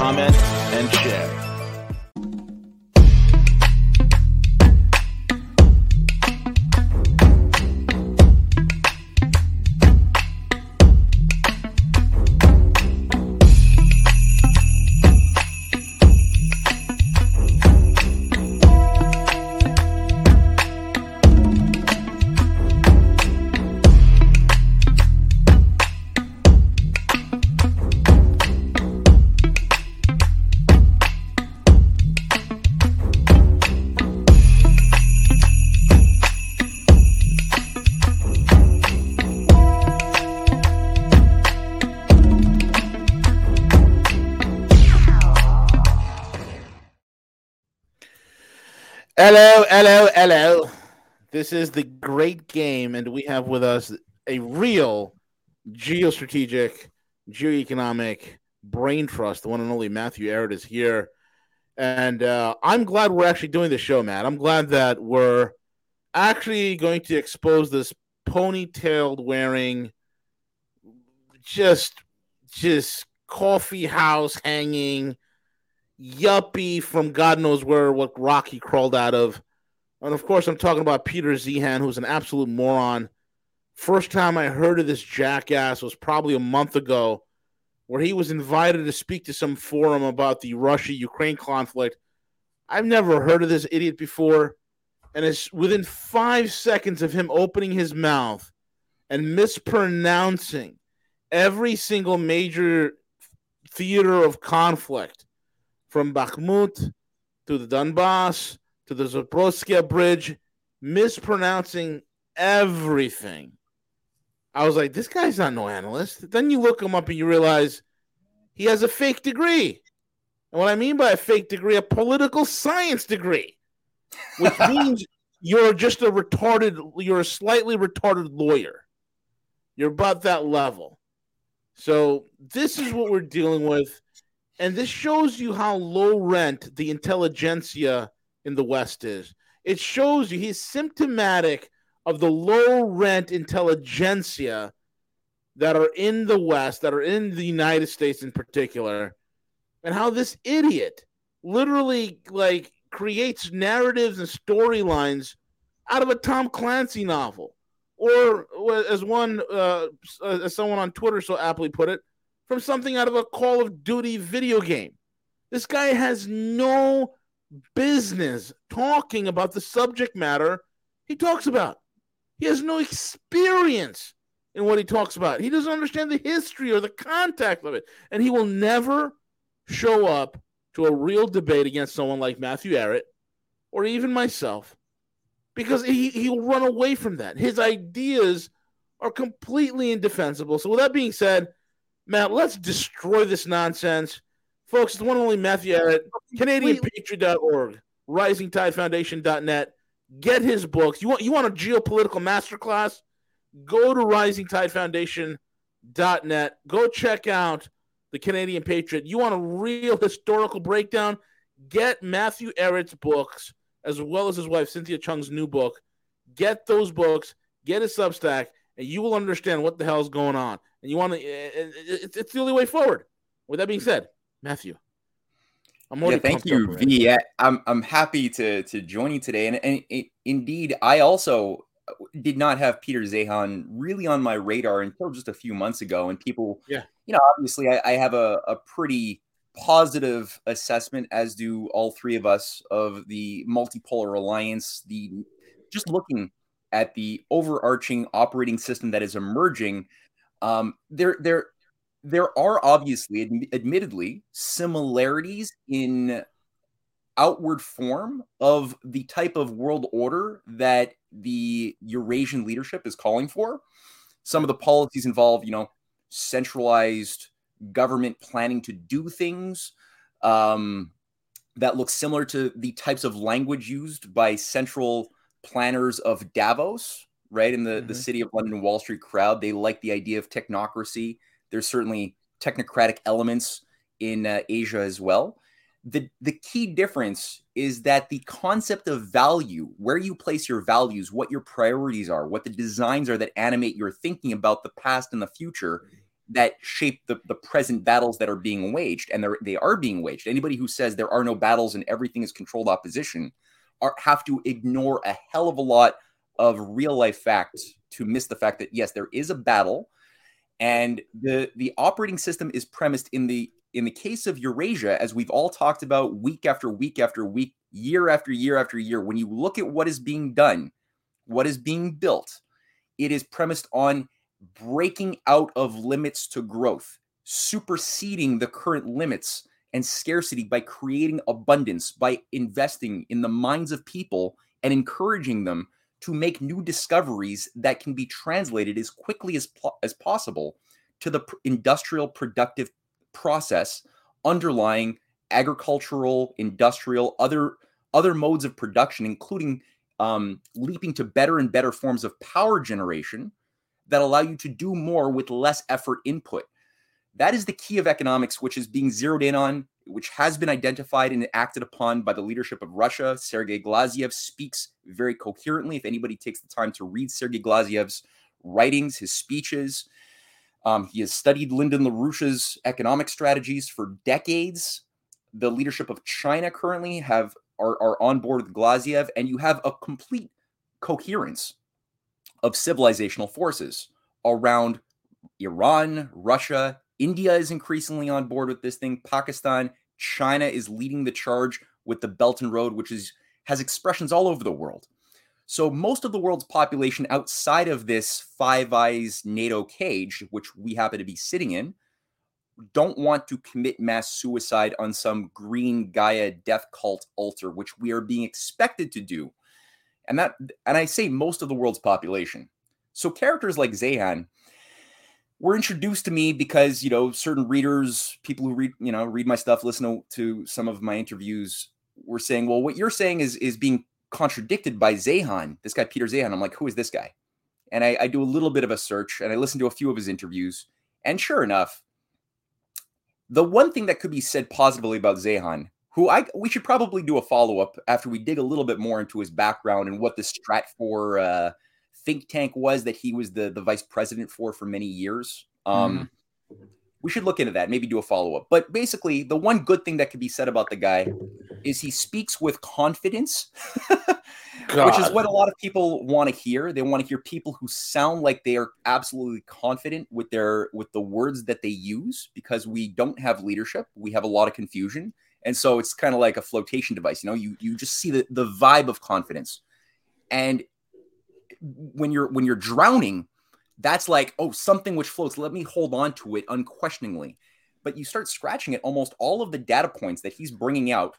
comment, and share. Hello, hello. This is the great game, and we have with us a real geostrategic, geoeconomic brain trust. The one and only Matthew Ehret is here. And uh, I'm glad we're actually doing this show, Matt. I'm glad that we're actually going to expose this ponytailed wearing, just, just coffee house hanging yuppie from God knows where, what rock he crawled out of. And of course, I'm talking about Peter Zeihan, who's an absolute moron. First time I heard of this jackass was probably a month ago, where he was invited to speak to some forum about the Russia Ukraine conflict. I've never heard of this idiot before. And it's within five seconds of him opening his mouth and mispronouncing every single major theater of conflict from Bakhmut to the Donbass to the Zaporozhye Bridge, mispronouncing everything. I was like, this guy's not no analyst. Then you look him up and you realize he has a fake degree. And what I mean by a fake degree, a political science degree, which means you're just a retarded, you're a slightly retarded lawyer. You're about that level. So this is what we're dealing with. And this shows you how low rent the intelligentsia in the West is. It shows you he's symptomatic of the low rent intelligentsia that are in the West, that are in the United States in particular, and how this idiot literally like creates narratives and storylines out of a Tom Clancy novel, or as one, uh, as someone on Twitter so aptly put it, from something out of a Call of Duty video game. This guy has no business talking about the subject matter he talks about. He has no experience in what he talks about. He doesn't understand the history or the context of it. And he will never show up to a real debate against someone like Matthew Ehret or even myself because he, he'll run away from that. His ideas are completely indefensible. So, with that being said, Matt, let's destroy this nonsense. Folks, the one and only Matthew Ehret, CanadianPatriot.org, RisingTideFoundation.net. Get his books. You want you want a geopolitical masterclass? Go to RisingTideFoundation.net. Go check out the Canadian Patriot. You want a real historical breakdown? Get Matthew Ehret's books as well as his wife Cynthia Chung's new book. Get those books. Get his Substack, and you will understand what the hell is going on. And you want to? Eh, eh, eh, it's, it's the only way forward. With that being said, Matthew. I'm yeah, thank you, V. Yeah, I'm I'm happy to to join you today, and, and it, indeed, I also did not have Peter Zeihan really on my radar until just a few months ago, and people, yeah, you know, obviously, I, I have a, a pretty positive assessment, as do all three of us, of the multipolar alliance. The just looking at the overarching operating system that is emerging, um, there there there are obviously, adm- admittedly, similarities in outward form of the type of world order that the Eurasian leadership is calling for. Some of the policies involve, you know, centralized government planning to do things, um, that looks similar to the types of language used by central planners of Davos, right? In the, mm-hmm. the city of London Wall Street crowd. They like the idea of technocracy. There's certainly technocratic elements in uh, Asia as well. The, the key difference is that the concept of value, where you place your values, what your priorities are, what the designs are that animate your thinking about the past and the future, that shape the, the present battles that are being waged and they are being waged anybody who says there are no battles and everything is controlled opposition are have to ignore a hell of a lot of real life facts to miss the fact that yes there is a battle and the the operating system is premised in the in the case of eurasia as we've all talked about week after week after week year after year after year when you look at what is being done what is being built it is premised on breaking out of limits to growth, superseding the current limits and scarcity by creating abundance, by investing in the minds of people and encouraging them to make new discoveries that can be translated as quickly as, as possible to the industrial productive process underlying agricultural, industrial, other other modes of production, including um, leaping to better and better forms of power generation that allow you to do more with less effort input. That is the key of economics, which is being zeroed in on, which has been identified and acted upon by the leadership of Russia. Sergei Glaziev speaks very coherently. If anybody takes the time to read Sergei Glaziev's writings, his speeches, um, he has studied Lyndon LaRouche's economic strategies for decades. The leadership of China currently have are, are on board with Glaziev, and you have a complete coherence of civilizational forces around Iran, Russia, India is increasingly on board with this thing. Pakistan, China is leading the charge with the Belt and Road, which is has expressions all over the world. So most of the world's population outside of this Five Eyes NATO cage, which we happen to be sitting in, don't want to commit mass suicide on some green Gaia death cult altar, which we are being expected to do and that and I say most of the world's population. So characters like Zeihan were introduced to me because you know certain readers, people who read you know read my stuff, listen to, some of my interviews, were saying, well, what you're saying is is being contradicted by Zeihan, this guy Peter Zeihan. I'm like, who is this guy? And I, I do a little bit of a search and I listen to a few of his interviews, and sure enough, the one thing that could be said positively about Zeihan who I we should probably do a follow up after we dig a little bit more into his background and what the Stratfor uh, think tank was that he was the the vice president for for many years. Um, mm. We should look into that, maybe do a follow up. But basically, the one good thing that could be said about the guy is he speaks with confidence, which is what a lot of people want to hear. They want to hear people who sound like they are absolutely confident with their with the words that they use because we don't have leadership. We have a lot of confusion and so it's kind of like a flotation device. You know, you you just see the the vibe of confidence, and when you're when you're drowning, that's like oh something which floats. Let me hold on to it unquestioningly. But you start scratching at almost all of the data points that he's bringing out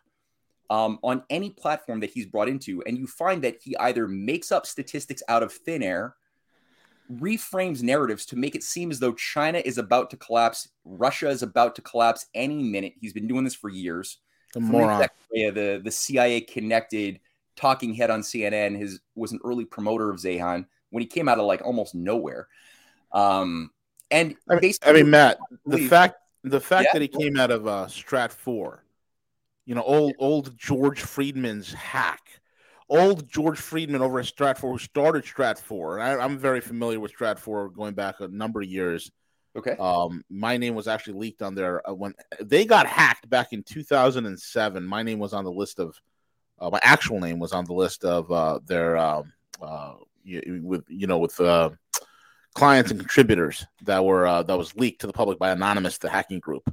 um, on any platform that he's brought into, and you find that he either makes up statistics out of thin air reframes narratives to make it seem as though China is about to collapse, Russia is about to collapse any minute. He's been doing this for years. The moron. The, the CIA connected talking head on CNN his was an early promoter of Zeihan when he came out of like almost nowhere. Um, and I mean, I mean Matt, the fact the fact yeah. that he came out of uh, Stratfor, you know, old old George Friedman's hack old George Friedman over at Stratfor, who started Stratfor. I, am very familiar with Stratfor going back a number of years. Okay. Um, my name was actually leaked on there uh, when they got hacked back in 2007. My name was on the list of uh, my actual name was on the list of uh, their um, uh, with you know with uh, clients and contributors that were uh, that was leaked to the public by Anonymous, the hacking group.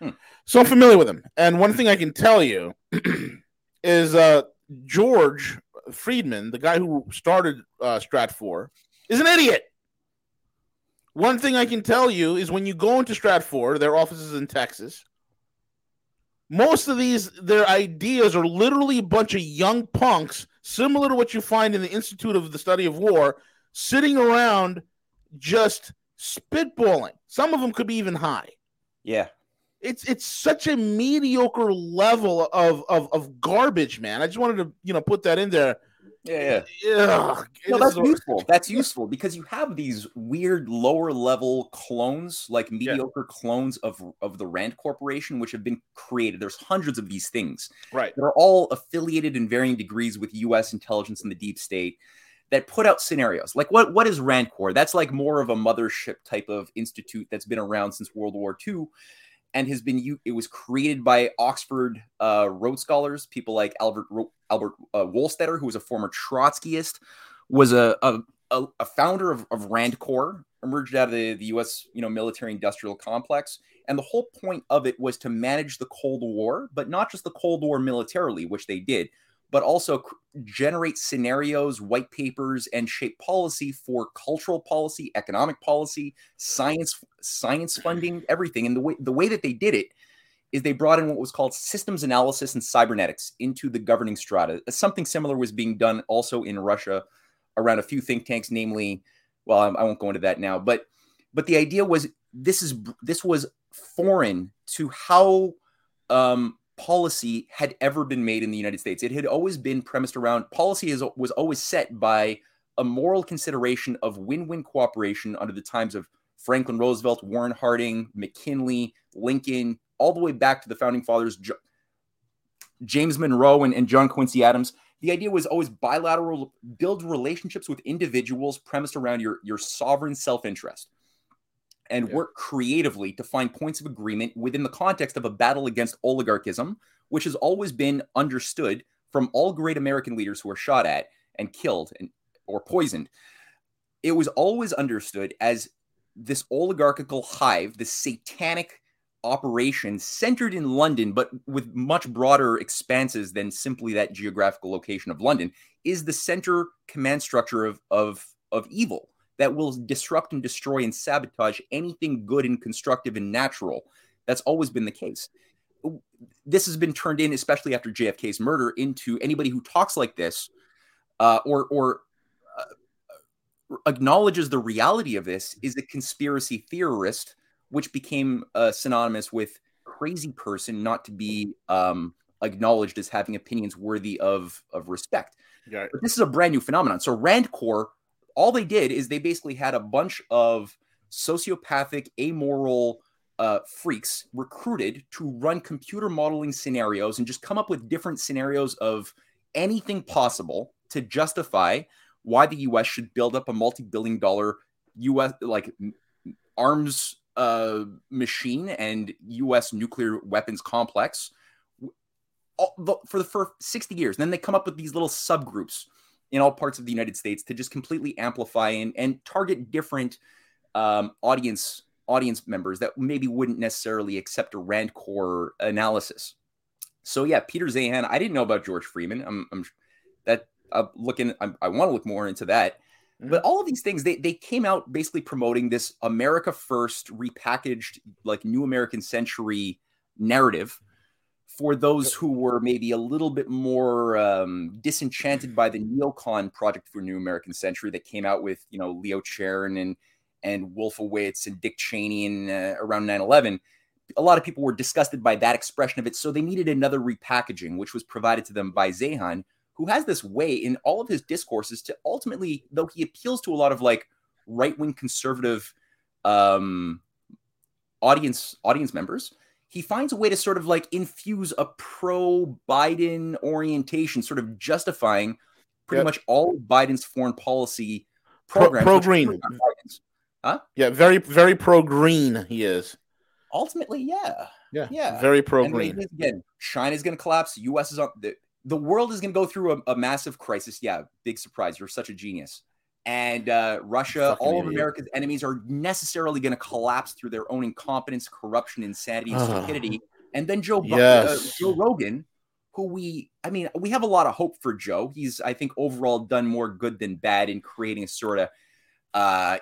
Hmm. So I'm familiar with them. And one thing I can tell you is uh, George Friedman, the guy who started uh, Stratfor, is an idiot. One thing I can tell you is when you go into Stratfor, their offices in Texas, most of these their ideas are literally a bunch of young punks, similar to what you find in the Institute of the Study of War, sitting around just spitballing. Some of them could be even high. Yeah. it's it's such a mediocre level of of of garbage, man. I just wanted to you know put that in there. Yeah, yeah. No, that's useful. That's useful because you have these weird lower level clones, like mediocre clones of of the Rand Corporation, which have been created. There's hundreds of these things right. that are all affiliated in varying degrees with U.S. intelligence and the deep state that put out scenarios. Like what what is Rand Corps? That's like more of a mothership type of institute that's been around since World War II and has been it was created by Oxford uh, Rhodes scholars, people like Albert Albert uh, Wohlstetter, who was a former Trotskyist, was a a, a, a founder of, of Rand Corps, emerged out of the, the U.S. you know military industrial complex, and the whole point of it was to manage the Cold War, but not just the Cold War militarily, which they did, but also generate scenarios, white papers, and shape policy for cultural policy, economic policy, science, science funding, everything. And the way the way that they did it is they brought in what was called systems analysis and cybernetics into the governing strata. Something similar was being done also in Russia around a few think tanks, namely, well, I I won't go into that now, but but the idea was this is this was foreign to how um, policy had ever been made in the United States. It had always been premised around policy is, was always set by a moral consideration of win-win cooperation under the times of Franklin Roosevelt, Warren Harding, McKinley, Lincoln, all the way back to the founding fathers, James Monroe and, and John Quincy Adams. The idea was always bilateral, build relationships with individuals premised around your, your sovereign self-interest and Yeah. work creatively to find points of agreement within the context of a battle against oligarchism, which has always been understood from all great American leaders who were shot at and killed and or poisoned. It was always understood as this oligarchical hive, this satanic operation centered in London, but with much broader expanses than simply that geographical location of London, is the center command structure of, of, of evil that will disrupt and destroy and sabotage anything good and constructive and natural. That's always been the case. This has been turned in, especially after JFK's murder, into anybody who talks like this uh, or or uh, acknowledges the reality of this is a conspiracy theorist, which became uh, synonymous with crazy person, not to be um, acknowledged as having opinions worthy of of respect. Right. But this is a brand new phenomenon. So Rand Corps, all they did is they basically had a bunch of sociopathic, amoral uh, freaks recruited to run computer modeling scenarios and just come up with different scenarios of anything possible to justify why the U.S. should build up a multi-billion dollar U.S. like arms uh, machine and U.S. nuclear weapons complex all, the, for the first 60 years. And then they come up with these little subgroups in all parts of the United States to just completely amplify and, and target different um, audience audience members that maybe wouldn't necessarily accept a Rand Corps analysis. So yeah, Peter Zeihan. I didn't know about George Freeman. I'm, I'm that I'm looking. I'm, I want to look more into that. But all of these things, they they came out basically promoting this America First repackaged, like New American Century narrative for those who were maybe a little bit more um, disenchanted by the neocon project for New American Century that came out with you know Leo Charon and and Wolfowitz and Dick Cheney and uh, around 9/11. A lot of people were disgusted by that expression of it, so they needed another repackaging, which was provided to them by Zeihan, who has this way in all of his discourses to ultimately, though he appeals to a lot of like right wing conservative um, audience audience members, he finds a way to sort of like infuse a pro Biden orientation, sort of justifying pretty Yep. much all of Biden's foreign policy programs. Pro green. Biden's. Yeah, very very pro green he is. Ultimately, yeah. Yeah, Yeah. very pro green. again, China's going to collapse. U.S. is on the the world is going to go through a, a massive crisis. Yeah, big surprise. You're such a genius. And uh, Russia, all of idiot. America's enemies are necessarily going to collapse through their own incompetence, corruption, insanity, and stupidity. And then Joe, Yes. uh, Joe Rogan, who we, I mean, we have a lot of hope for Joe. He's, I think, overall done more good than bad in creating a sort of uh,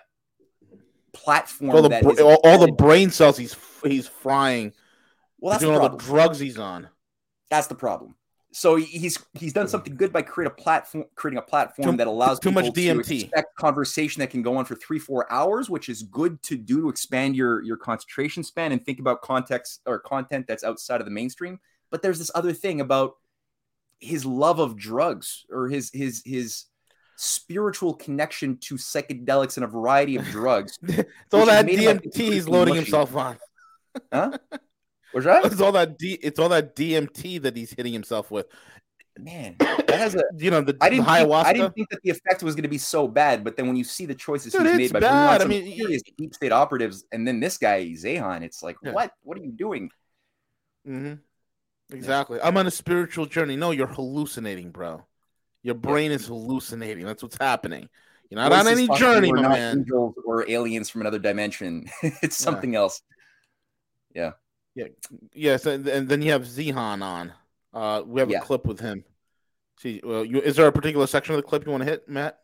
platform All the is all, all the brain cells he's he's frying. well, that's doing all the drugs he's on. That's the problem. So he's he's done something good by create a platform creating a platform Too- that allows too much people to DMT. expect conversation that can go on for three four hours which is good to do to expand your your concentration span and think about context or content that's outside of the mainstream but there's this other thing about his love of drugs or his his his spiritual connection to psychedelics and a variety of drugs It's all that made him, I think, DMT he's loading mushy. himself on. huh It's all that D. It's all that DMT that he's hitting himself with. man that has a You know the, I the didn't, think, ayahuasca. I didn't think that the effect was going to be so bad, but then when you see the choices Dude, he's made by bad. I mean, serious deep state operatives, and then this guy Zeihan, it's like, Yeah. what? What are you doing? hmm Exactly. I'm on a spiritual journey. No, you're hallucinating, bro. Your brain is hallucinating. That's what's happening. You're not on any journey, my not man. Angels or aliens from another dimension. it's Yeah. something else. Yes, and, and then you have Zeihan on. Uh, we have Yeah. a clip with him. See, well, you, is there a particular section of the clip you want to hit, Matt?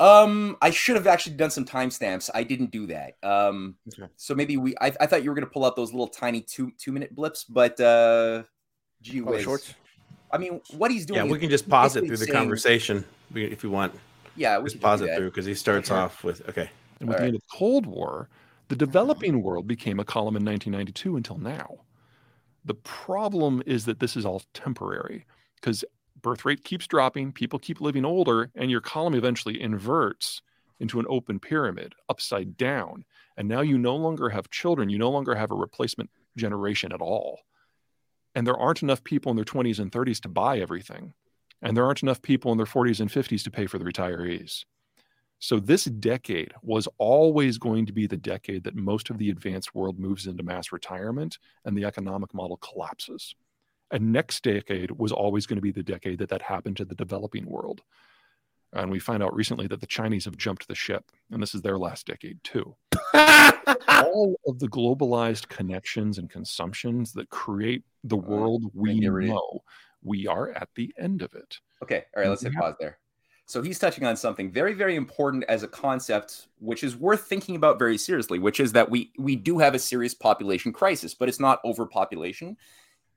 Um, I should have actually done some timestamps. I didn't do that. Um, Okay. so maybe we. I, I thought you were going to pull out those little tiny two two minute blips, but uh, gee Oh, whiz. shorts. I mean, what he's doing. Yeah, we can just pause it through the saying- conversation if you want. Yeah, we Just can pause do it that. through because he starts Sure. off with okay. And with All the right. end of the Cold War, the developing world became a column in 1992 until now. The problem is that this is all temporary because birth rate keeps dropping, people keep living older, and your column eventually inverts into an open pyramid upside down. And now you no longer have children, you no longer have a replacement generation at all. And there aren't enough people in their 20s and 30s to buy everything. And there aren't enough people in their 40s and 50s to pay for the retirees. So this decade was always going to be the decade that most of the advanced world moves into mass retirement and the economic model collapses. And next decade was always going to be the decade that that happened to the developing world. And we find out recently that the Chinese have jumped the ship, and this is their last decade too. All of the globalized connections and consumptions that create the Uh, world we know, we are at the end of it. Okay, all right, let's hit pause there. So he's touching on something very, very important as a concept, which is worth thinking about very seriously, which is that we we do have a serious population crisis, but it's not overpopulation.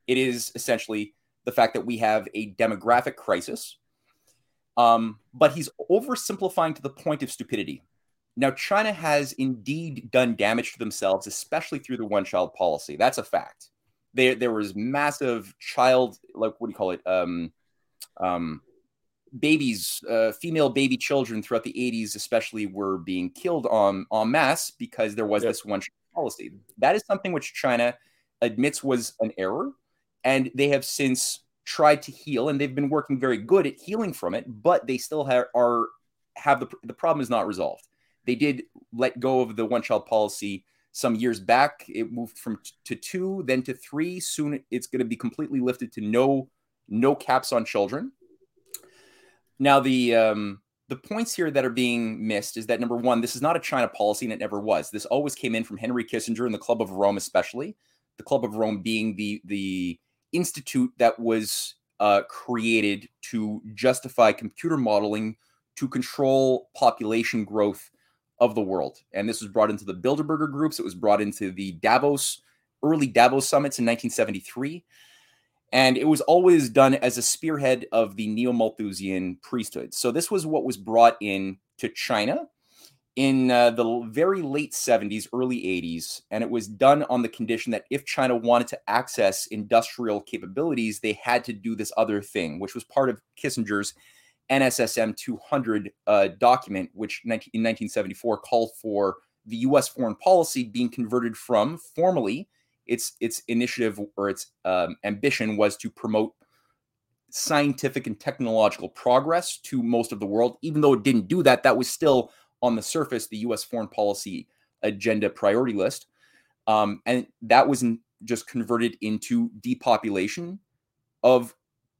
It is essentially the fact that we have a demographic crisis. Um, but he's oversimplifying to the point of stupidity. Now, China has indeed done damage to themselves, especially through the one-child policy. That's a fact. There, there was massive child, like what do you call it? Um, um, babies, uh, female baby children throughout the 80s, especially, were being killed en, en masse because there was Yep. this one child policy. That is something which China admits was an error, and they have since tried to heal, and they've been working very good at healing from it, but they still ha- are have the the problem is not resolved. They did let go of the one child policy some years back. It moved from t- to two, then to three. Soon it's going to be completely lifted to no no caps on children. Now the um, the points here that are being missed is that number one, this is not a China policy, and it never was. This always came in from Henry Kissinger and the Club of Rome, especially the Club of Rome being the the institute that was uh, created to justify computer modeling to control population growth of the world. And this was brought into the Bilderberger groups. It was brought into the Davos early Davos summits in 1973. And it was always done as a spearhead of the Neo Malthusian priesthood. So this was what was brought in to China in uh, the very late 70s, early 80s. And it was done on the condition that if China wanted to access industrial capabilities, they had to do this other thing, which was part of Kissinger's NSSM 200 uh, document, which 19, in 1974 called for the U.S. foreign policy being converted from formally its its initiative or its um, ambition was to promote scientific and technological progress to most of the world. Even though it didn't do that, that was still on the surface the U.S. foreign policy agenda priority list, um, and that was just converted into depopulation of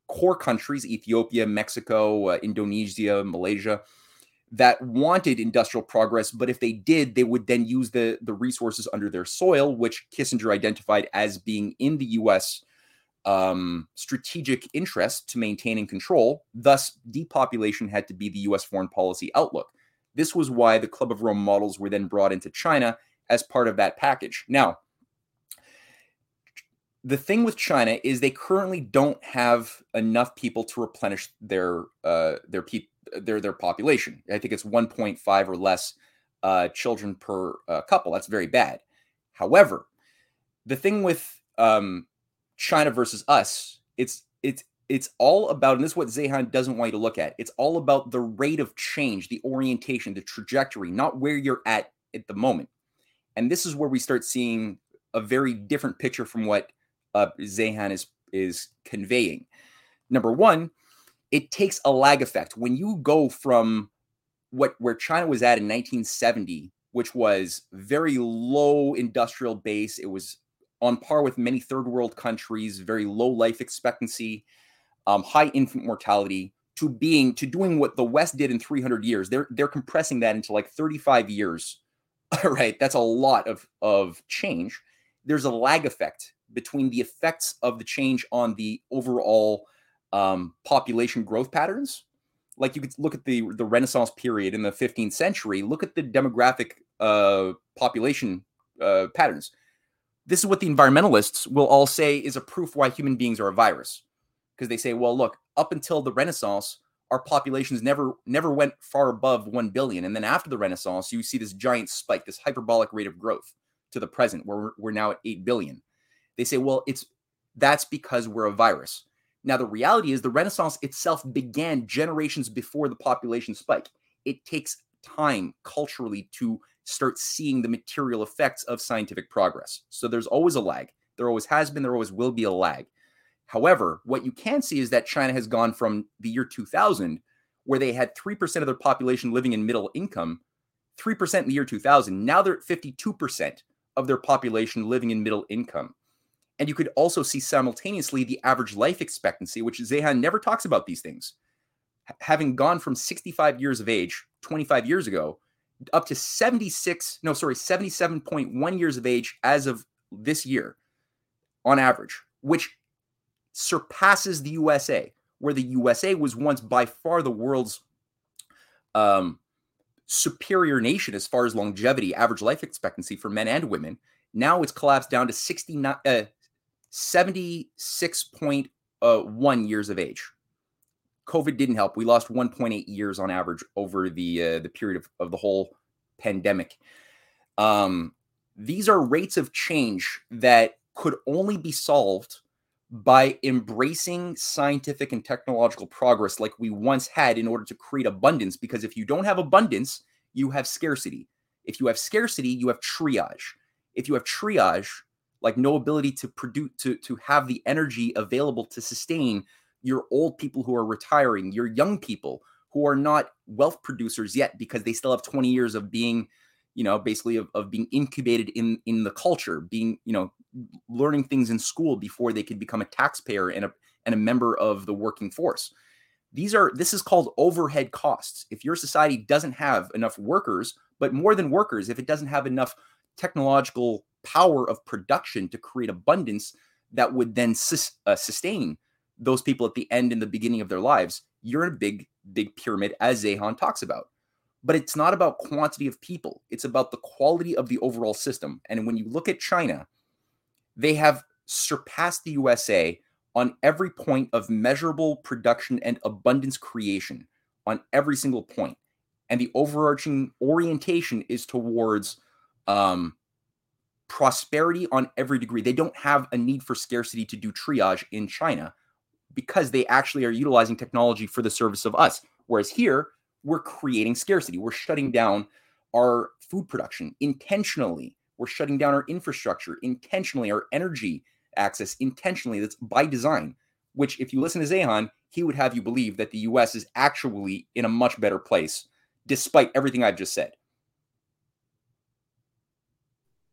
core countries Ethiopia, Mexico, uh, Indonesia, Malaysia that wanted industrial progress but if they did they would then use the the resources under their soil which Kissinger identified as being in the US um, strategic interest to maintain and control. Thus depopulation had to be the US foreign policy outlook. This was why the club of rome models were then brought into China as part of that package. Now the thing with China is they currently don't have enough people to replenish their uh, their pe- their their population. I think it's 1.5 or less uh, children per uh, couple. That's very bad. However, the thing with um, China versus us, it's it's it's all about, and this is what Zeihan doesn't want you to look at. It's all about the rate of change, the orientation, the trajectory, not where you're at at the moment. And this is where we start seeing a very different picture from what uh, Zeihan is is conveying. Number one, it takes a lag effect when you go from what where China was at in 1970, which was very low industrial base. It was on par with many third world countries, very low life expectancy, um, high infant mortality, to being to doing what the West did in 300 years. They're they're compressing that into like 35 years. right, that's a lot of of change. There's a lag effect between the effects of the change on the overall um, population growth patterns. Like you could look at the the Renaissance period in the 15th century. Look at the demographic uh, population uh, patterns. This is what the environmentalists will all say is a proof why human beings are a virus, because they say, well, look, up until the Renaissance, our populations never never went far above 1 billion and then after the renaissance you see this giant spike this hyperbolic rate of growth to the present where we're, we're now at 8 billion they say, well, it's that's because we're a virus. Now, the reality is the Renaissance itself began generations before the population spike. It takes time culturally to start seeing the material effects of scientific progress. So there's always a lag. There always has been, there always will be a lag. However, what you can see is that China has gone from the year 2000, where they had 3% of their population living in middle income, 3% in the year 2000. Now they're at 52% of their population living in middle income. And you could also see simultaneously the average life expectancy, which Zeihan never talks about these things, having gone from 65 years of age 25 years ago up to 76, no, sorry, 77.1 years of age as of this year on average, which surpasses the USA, where the USA was once by far the world's um, superior nation as far as longevity, average life expectancy for men and women. Now it's collapsed down to 69, uh, 76.1 uh, years of age. COVID didn't help. We lost 1.8 years on average over the uh, the period of, of the whole pandemic. Um, these are rates of change that could only be solved by embracing scientific and technological progress like we once had in order to create abundance. Because if you don't have abundance, you have scarcity. If you have scarcity, you have triage. If you have triage, like no ability to produce to to have the energy available to sustain your old people who are retiring your young people who are not wealth producers yet because they still have 20 years of being you know basically of, of being incubated in in the culture being you know learning things in school before they could become a taxpayer and a and a member of the working force. These are this is called overhead costs. If your society doesn't have enough workers but more than workers if it doesn't have enough technological power of production to create abundance that would then sus- uh, sustain those people at the end and the beginning of their lives, you're in a big, big pyramid, as Zeihan talks about. But it's not about quantity of people, it's about the quality of the overall system. And when you look at China, they have surpassed the USA on every point of measurable production and abundance creation, on every single point. And the overarching orientation is towards um, prosperity on every degree. They don't have a need for scarcity to do triage in China because they actually are utilizing technology for the service of us. Whereas here, we're creating scarcity. We're shutting down our food production intentionally. We're shutting down our infrastructure intentionally, our energy access intentionally. That's by design, which, if you listen to Zeihan, he would have you believe that the US is actually in a much better place, despite everything I've just said.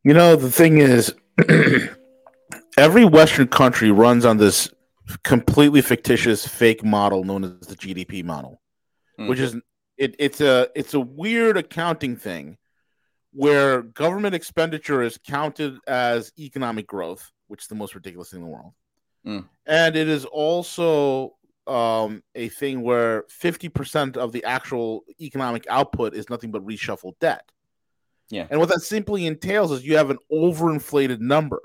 You know, the thing is, every Western country runs on this completely fictitious fake model known as the GDP model, mm. which is it, it's a it's a weird accounting thing where government expenditure is counted as economic growth, which is the most ridiculous thing in the world, mm. and it is also um, a thing where fifty percent of the actual economic output is nothing but reshuffled debt. Yeah. And what that simply entails is you have an overinflated number.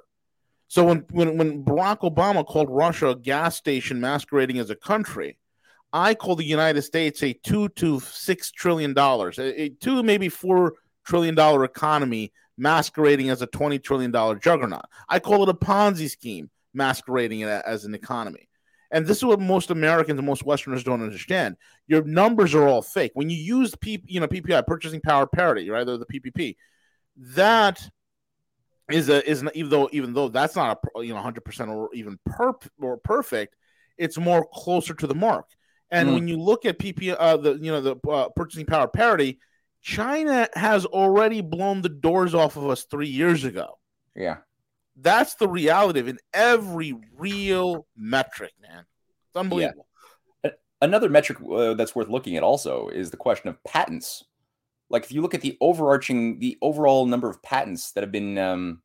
So when, when when Barack Obama called Russia a gas station masquerading as a country, I call the United States a two to six trillion dollars, a, two maybe four trillion dollar economy masquerading as a twenty trillion dollar juggernaut. I call it a Ponzi scheme masquerading as an economy. And this is what most Americans and most Westerners don't understand. Your numbers are all fake. When you use P, you know PPI, purchasing power parity, right? Or the PPP, that is a is not, even though even though that's not a you know 100 percent or even per or perfect, it's more closer to the mark. And mm. when you look at PP, uh, the you know the uh, purchasing power parity, China has already blown the doors off of us three years ago. Yeah, that's the reality of in every real metric, man. It's unbelievable. Yeah. Another metric uh, that's worth looking at also is the question of patents. Like if you look at the overarching, the overall number of patents that have been um,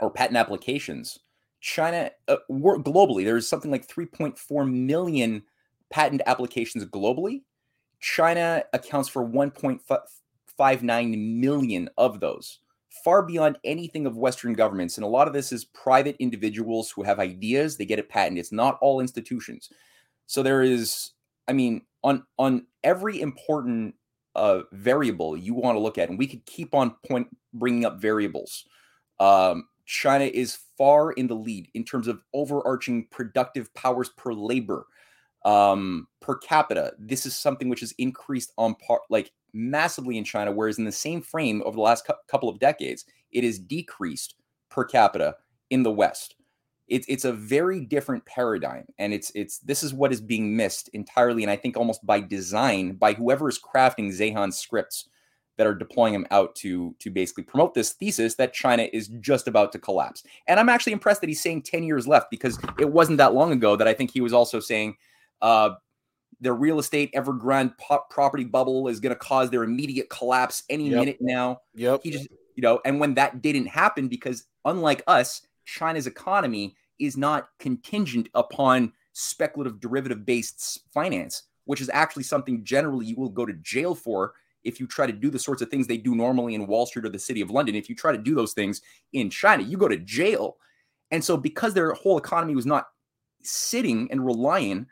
or patent applications, China uh, globally there's something like 3.4 million patent applications globally. China accounts for 1.59 million of those far beyond anything of Western governments. And a lot of this is private individuals who have ideas, they get it patented. It's not all institutions. So there is, I mean, on on every important uh, variable you want to look at, and we could keep on point bringing up variables. Um, China is far in the lead in terms of overarching productive powers per labor um, per capita. This is something which has increased on par, like massively in China, whereas in the same frame over the last cu- couple of decades, it has decreased per capita in the West. It's it's a very different paradigm, and it's it's this is what is being missed entirely, and I think almost by design by whoever is crafting Zeihan scripts that are deploying them out to to basically promote this thesis that China is just about to collapse. And I'm actually impressed that he's saying 10 years left because it wasn't that long ago that I think he was also saying uh, their real estate Evergrande property bubble is going to cause their immediate collapse any yep. minute now. Yep. He just, you know, and when that didn't happen, because unlike us, China's economy is not contingent upon speculative derivative based finance, which is actually something generally you will go to jail for if you try to do the sorts of things they do normally in Wall Street or the city of London. If you try to do those things in China, you go to jail. And so, because their whole economy was not sitting and relying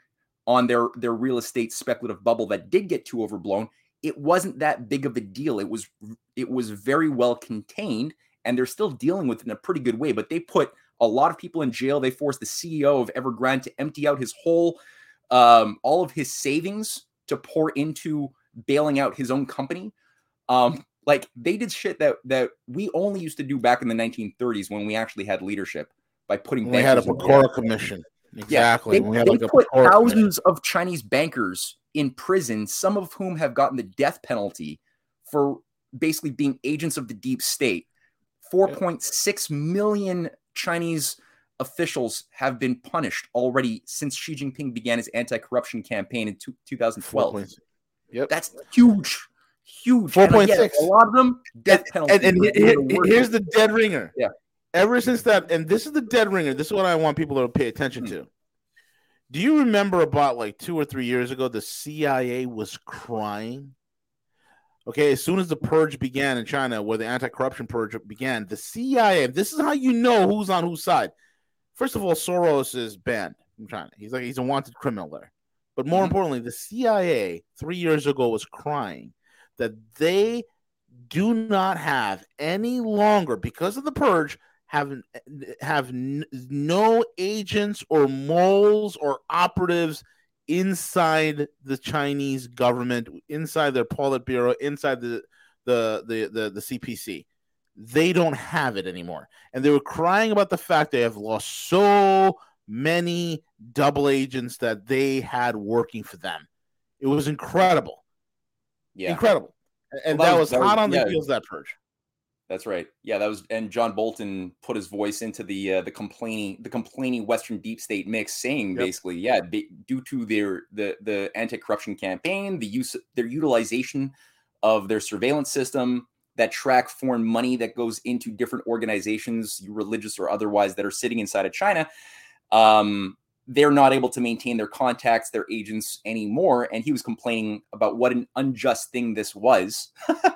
on their their real estate speculative bubble that did get too overblown, it wasn't that big of a deal. It was it was very well contained, and they're still dealing with it in a pretty good way. But they put a lot of people in jail. They forced the CEO of Evergrande to empty out his whole um, all of his savings to pour into bailing out his own company. Um, like they did shit that that we only used to do back in the 1930s when we actually had leadership by putting. We had a Pecora commission. Exactly. Yeah, they, they like put thousands of Chinese bankers in prison, some of whom have gotten the death penalty for basically being agents of the deep state. 4.6 million Chinese officials have been punished already since Xi Jinping began his anti-corruption campaign in 2012. Yep. That's huge. Huge. 4.6. A lot of them death penalty. And, and, and here, here's the dead ringer. Yeah ever since that, and this is the dead ringer. This is what I want people to pay attention hmm. to. Do you remember about like two or three years ago, the CIA was crying? Okay, as soon as the purge began in China, where the anti-corruption purge began, the CIA. This is how you know who's on whose side. First of all, Soros is banned from China. He's like he's a wanted criminal there. But more mm-hmm. importantly, the CIA three years ago was crying that they do not have any longer, because of the purge, have have n- no agents or moles or operatives inside the Chinese government, inside their Politburo, inside the the the the, the CPC. They don't have it anymore, and they were crying about the fact they have lost so many double agents that they had working for them. It was incredible, yeah, incredible, and well, that, that, was, that was hot on yeah. the heels of that purge. That's right. Yeah, that was and John Bolton put his voice into the uh, the complaining the complaining Western deep state mix, saying yep. basically, yeah, they, due to their the the anti corruption campaign, the use their utilization of their surveillance system that track foreign money that goes into different organizations, religious or otherwise, that are sitting inside of China. Um, they're not able to maintain their contacts, their agents anymore. And he was complaining about what an unjust thing this was.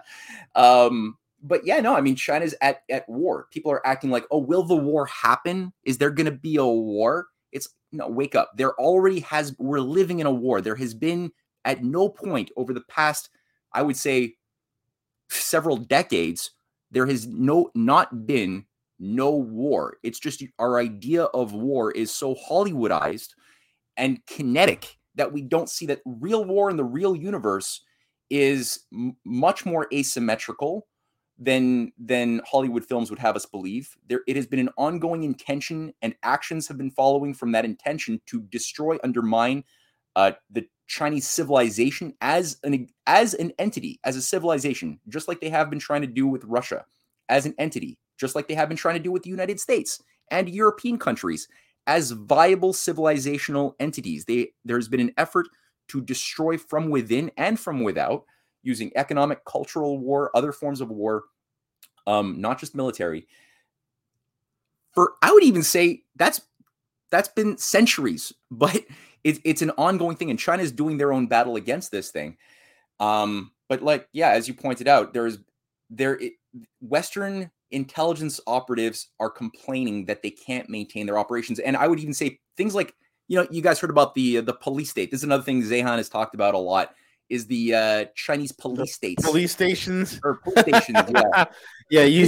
um, but yeah, no, I mean China's at at war. People are acting like, oh, will the war happen? Is there going to be a war? It's no, wake up. There already has. We're living in a war. There has been at no point over the past, I would say, several decades, there has no not been no war. It's just our idea of war is so Hollywoodized and kinetic that we don't see that real war in the real universe is m- much more asymmetrical than than Hollywood films would have us believe. There it has been an ongoing intention and actions have been following from that intention to destroy undermine uh, the Chinese civilization as an as an entity, as a civilization, just like they have been trying to do with Russia, as an entity, just like they have been trying to do with the United States and European countries as viable civilizational entities. They there's been an effort to destroy from within and from without using economic, cultural war, other forms of war, um, not just military. For I would even say that's that's been centuries, but it, it's an ongoing thing, and China is doing their own battle against this thing. Um, but like, yeah, as you pointed out, there's there it, Western intelligence operatives are complaining that they can't maintain their operations, and I would even say things like, you know, you guys heard about the the police state. This is another thing Zeihan has talked about a lot. Is the uh, Chinese police states, Police stations. or police stations? Yeah, yeah, you.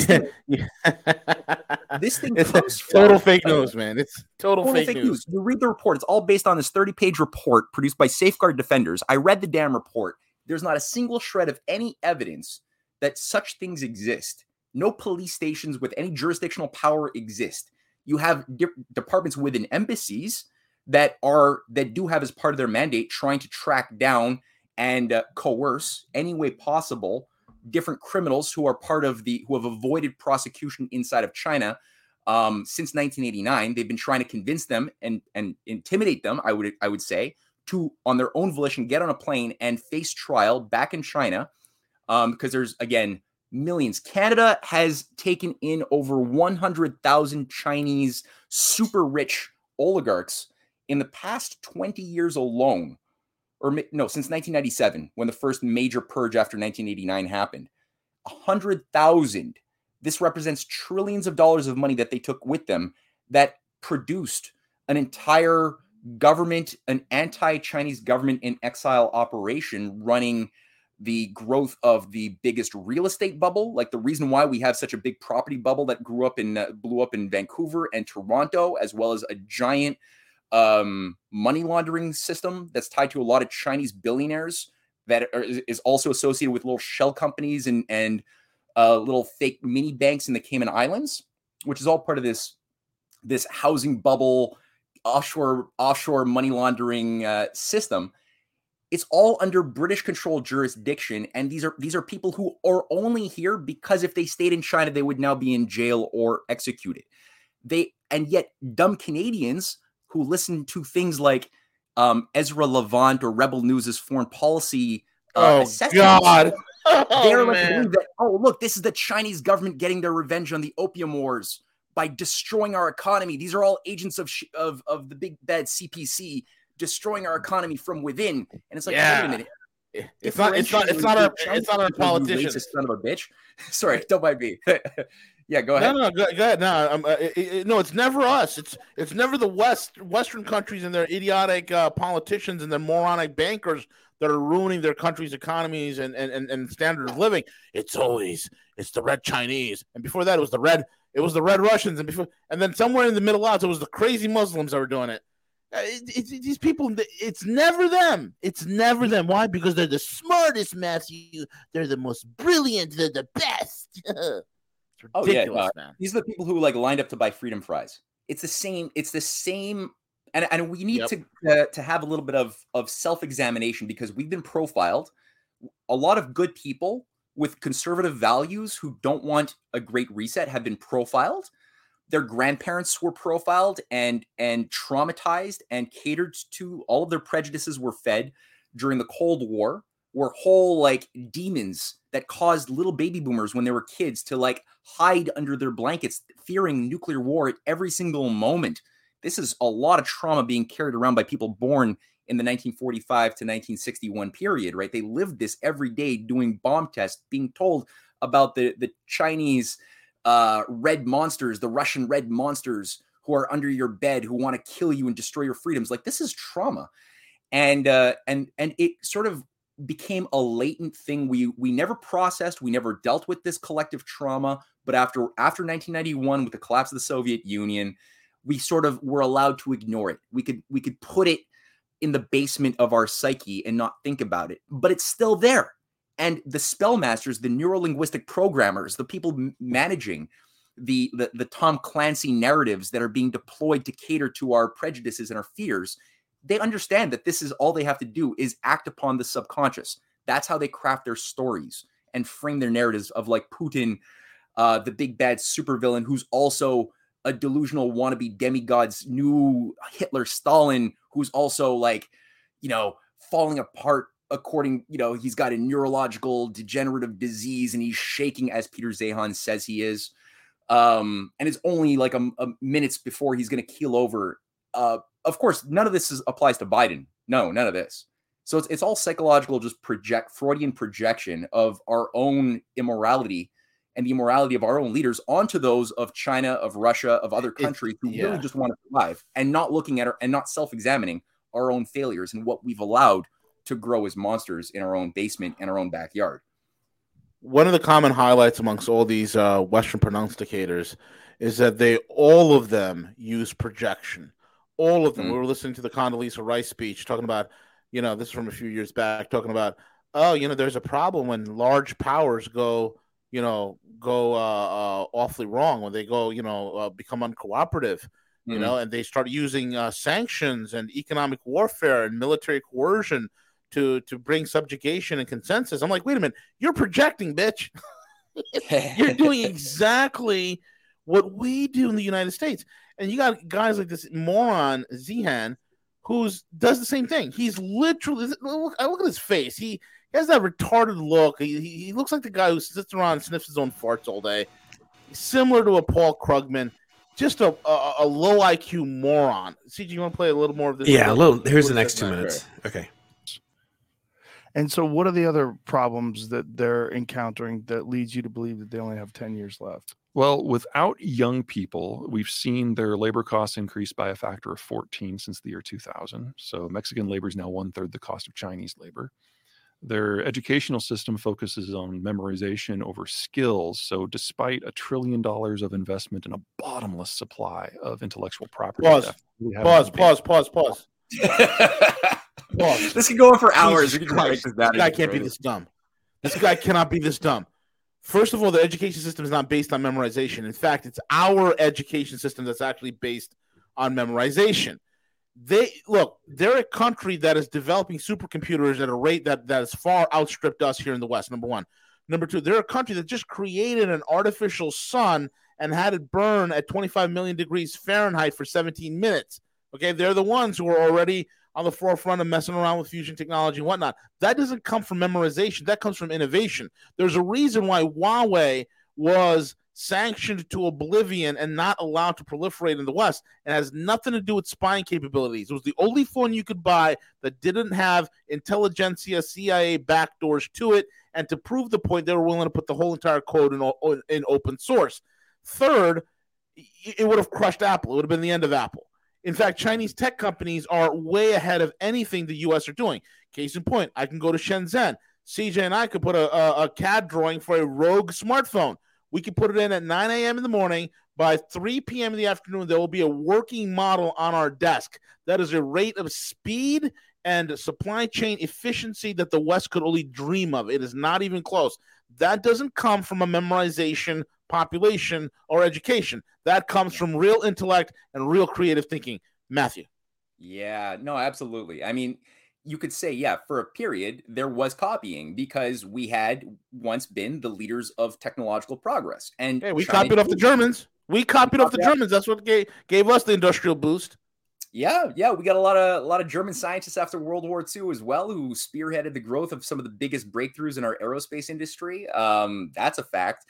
this thing it's comes total from- fake news, man. It's total, Total fake, news. You read the report. It's all based on this 30 page report produced by Safeguard Defenders. I read the damn report. There's not a single shred of any evidence that such things exist. No police stations with any jurisdictional power exist. You have di- departments within embassies that are that do have as part of their mandate trying to track down and uh, coerce any way possible different criminals who are part of the who have avoided prosecution inside of China um, since 1989. They've been trying to convince them and and intimidate them. I would I would say to on their own volition get on a plane and face trial back in China um, because there's again millions. Canada has taken in over 100,000 Chinese super rich oligarchs in the past 20 years alone. Or no, since 1997, when the first major purge after 1989 happened. 100,000. This represents trillions of dollars of money that they took with them that produced an entire government, an anti Chinese government in exile operation running the growth of the biggest real estate bubble. Like the reason why we have such a big property bubble that grew up in, uh, blew up in Vancouver and Toronto, as well as a giant um, money laundering system that's tied to a lot of Chinese billionaires that are, is also associated with little shell companies and and uh, little fake mini banks in the Cayman Islands, which is all part of this this housing bubble, offshore offshore money laundering uh, system. It's all under British controlled jurisdiction, and these are these are people who are only here because if they stayed in China, they would now be in jail or executed. They and yet dumb Canadians who listen to things like um, Ezra Levant or Rebel News's foreign policy. Uh, Oh assessments, God! they're Oh, like man. that oh look this is the chinese government getting their revenge on the opium wars by destroying our economy these are all agents of sh- of of the big bad cpc destroying our economy from within and it's like wait a minute It's not. It's not. It's not our. It's not our politicians. racist son of a bitch sorry don't mind me yeah go ahead no, go, go ahead. No, uh, it, it- no, it's never us. It's it's never the West Western countries and their idiotic uh, politicians and their moronic bankers that are ruining their country's economies and, and, and, and standard of living. It's always it's the red Chinese, and before that it was the red it was the red Russians, and before and then somewhere in the Middle East it was the crazy Muslims that were doing it. Uh, it- it- these people, it's never them. It's never them. Why? Because they're the smartest, Matthew. They're the most brilliant. They're the best. it's Oh, yeah, ridiculous, uh, man. these are the people who like lined up to buy freedom fries it's the same it's the same and, and we need Yep. to uh, to have a little bit of of self-examination because we've been profiled a lot of good people with conservative values who don't want a great reset have been profiled their grandparents were profiled and and traumatized and catered to all of their prejudices were fed during the cold war were whole like demons that caused little baby boomers when they were kids to like hide under their blankets fearing nuclear war at every single moment. This is a lot of trauma being carried around by people born in the 1945 to 1961 period right? They lived this every day doing bomb tests being told about the the Chinese uh, red monsters, the Russian red monsters who are under your bed who want to kill you and destroy your freedoms. Like this is trauma, and uh, and and it sort of became a latent thing. We we never processed we never dealt with this collective trauma but after after 1991 with the collapse of the soviet union we sort of were allowed to ignore it. We could we could put it in the basement of our psyche and not think about it but it's still there. And the spellmasters the neurolinguistic programmers the people managing the, the the tom clancy narratives that are being deployed to cater to our prejudices and our fears they understand that this is all they have to do is act upon the subconscious. That's how they craft their stories and frame their narratives of like Putin, uh, the big bad supervillain who's also a delusional wannabe demigod's new Hitler Stalin, who's also like, you know, falling apart according, you know, he's got a neurological degenerative disease and he's shaking as Peter Zeihan says he is. Um, and it's only like a, a minutes before he's going to keel over. Uh, of course, none of this is, applies to Biden. No, none of this. So it's, it's all psychological, just project Freudian projection of our own immorality and the immorality of our own leaders onto those of China, of Russia, of other countries who yeah. really just want to survive and not looking at our, and not self-examining our own failures and what we've allowed to grow as monsters in our own basement and our own backyard. One of the common highlights amongst all these uh, Western pronunciators is that they all of them use projection all of them. Mm-hmm. We were listening to the Condoleezza Rice speech talking about, you know, this is from a few years back, talking about, oh, you know, there's a problem when large powers go, you know, go uh, uh, awfully wrong when they go, you know, uh, become uncooperative, mm-hmm. you know, and they start using uh, sanctions and economic warfare and military coercion to to bring subjugation and consensus. I'm like, wait a minute, you're projecting, bitch. you're doing exactly what we do in the United States. And you got guys like this moron Zeihan, who's does the same thing. He's literally look, I look at his face. He, he has that retarded look. He, he looks like the guy who sits around and sniffs his own farts all day. Similar to a Paul Krugman, just a, a, a low IQ moron. CG, you want to play a little more of this? Yeah, a little. Here's the next two minutes. Okay. And so, what are the other problems that they're encountering that leads you to believe that they only have 10 years left? Well, without young people, we've seen their labor costs increase by a factor of 14 since the year 2000. So, Mexican labor is now one third the cost of Chinese labor. Their educational system focuses on memorization over skills. So, despite a trillion dollars of investment in a bottomless supply of intellectual property, pause, pause, pause, pause, pause, pause. This can go on for hours. Jesus Christ. This guy can't be this dumb. This guy cannot be this dumb. First of all, the education system is not based on memorization. In fact, it's our education system that's actually based on memorization. They look, they're a country that is developing supercomputers at a rate that, that has far outstripped us here in the West. Number one. Number two, they're a country that just created an artificial sun and had it burn at 25 million degrees Fahrenheit for 17 minutes. Okay, they're the ones who are already on the forefront of messing around with fusion technology and whatnot. That doesn't come from memorization. That comes from innovation. There's a reason why Huawei was sanctioned to oblivion and not allowed to proliferate in the West. It has nothing to do with spying capabilities. It was the only phone you could buy that didn't have intelligentsia, CIA backdoors to it. And to prove the point, they were willing to put the whole entire code in, in open source. Third, it would have crushed Apple. It would have been the end of Apple. In fact, Chinese tech companies are way ahead of anything the U.S. are doing. Case in point, I can go to Shenzhen. CJ and I could put a, a, a CAD drawing for a Rogue smartphone. We could put it in at 9 a.m. in the morning. By 3 p.m. in the afternoon, there will be a working model on our desk. That is a rate of speed and supply chain efficiency that the West could only dream of. It is not even close. That doesn't come from a memorization population or education. That comes from real intellect and real creative thinking. Matthew. Yeah, no, absolutely. I mean, you could say, yeah, for a period, there was copying because we had once been the leaders of technological progress. And hey, we China copied off the Germans. We copied off the Germans. That's what gave, gave us the industrial boost. Yeah, yeah, we got a lot of a lot of German scientists after World War II as well, who spearheaded the growth of some of the biggest breakthroughs in our aerospace industry. Um, that's a fact.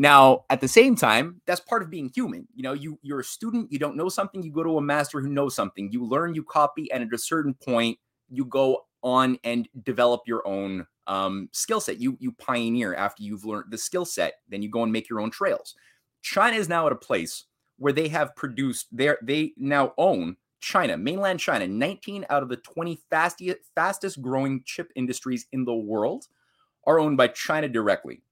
Now, at the same time, that's part of being human. You know, you you're a student, you don't know something, you go to a master who knows something. You learn, you copy, and at a certain point, you go on and develop your own um, skill set. You you pioneer after you've learned the skill set, then you go and make your own trails. China is now at a place where they have produced their they now own China, mainland China, 19 out of the 20 fastest fastest growing chip industries in the world are owned by China directly.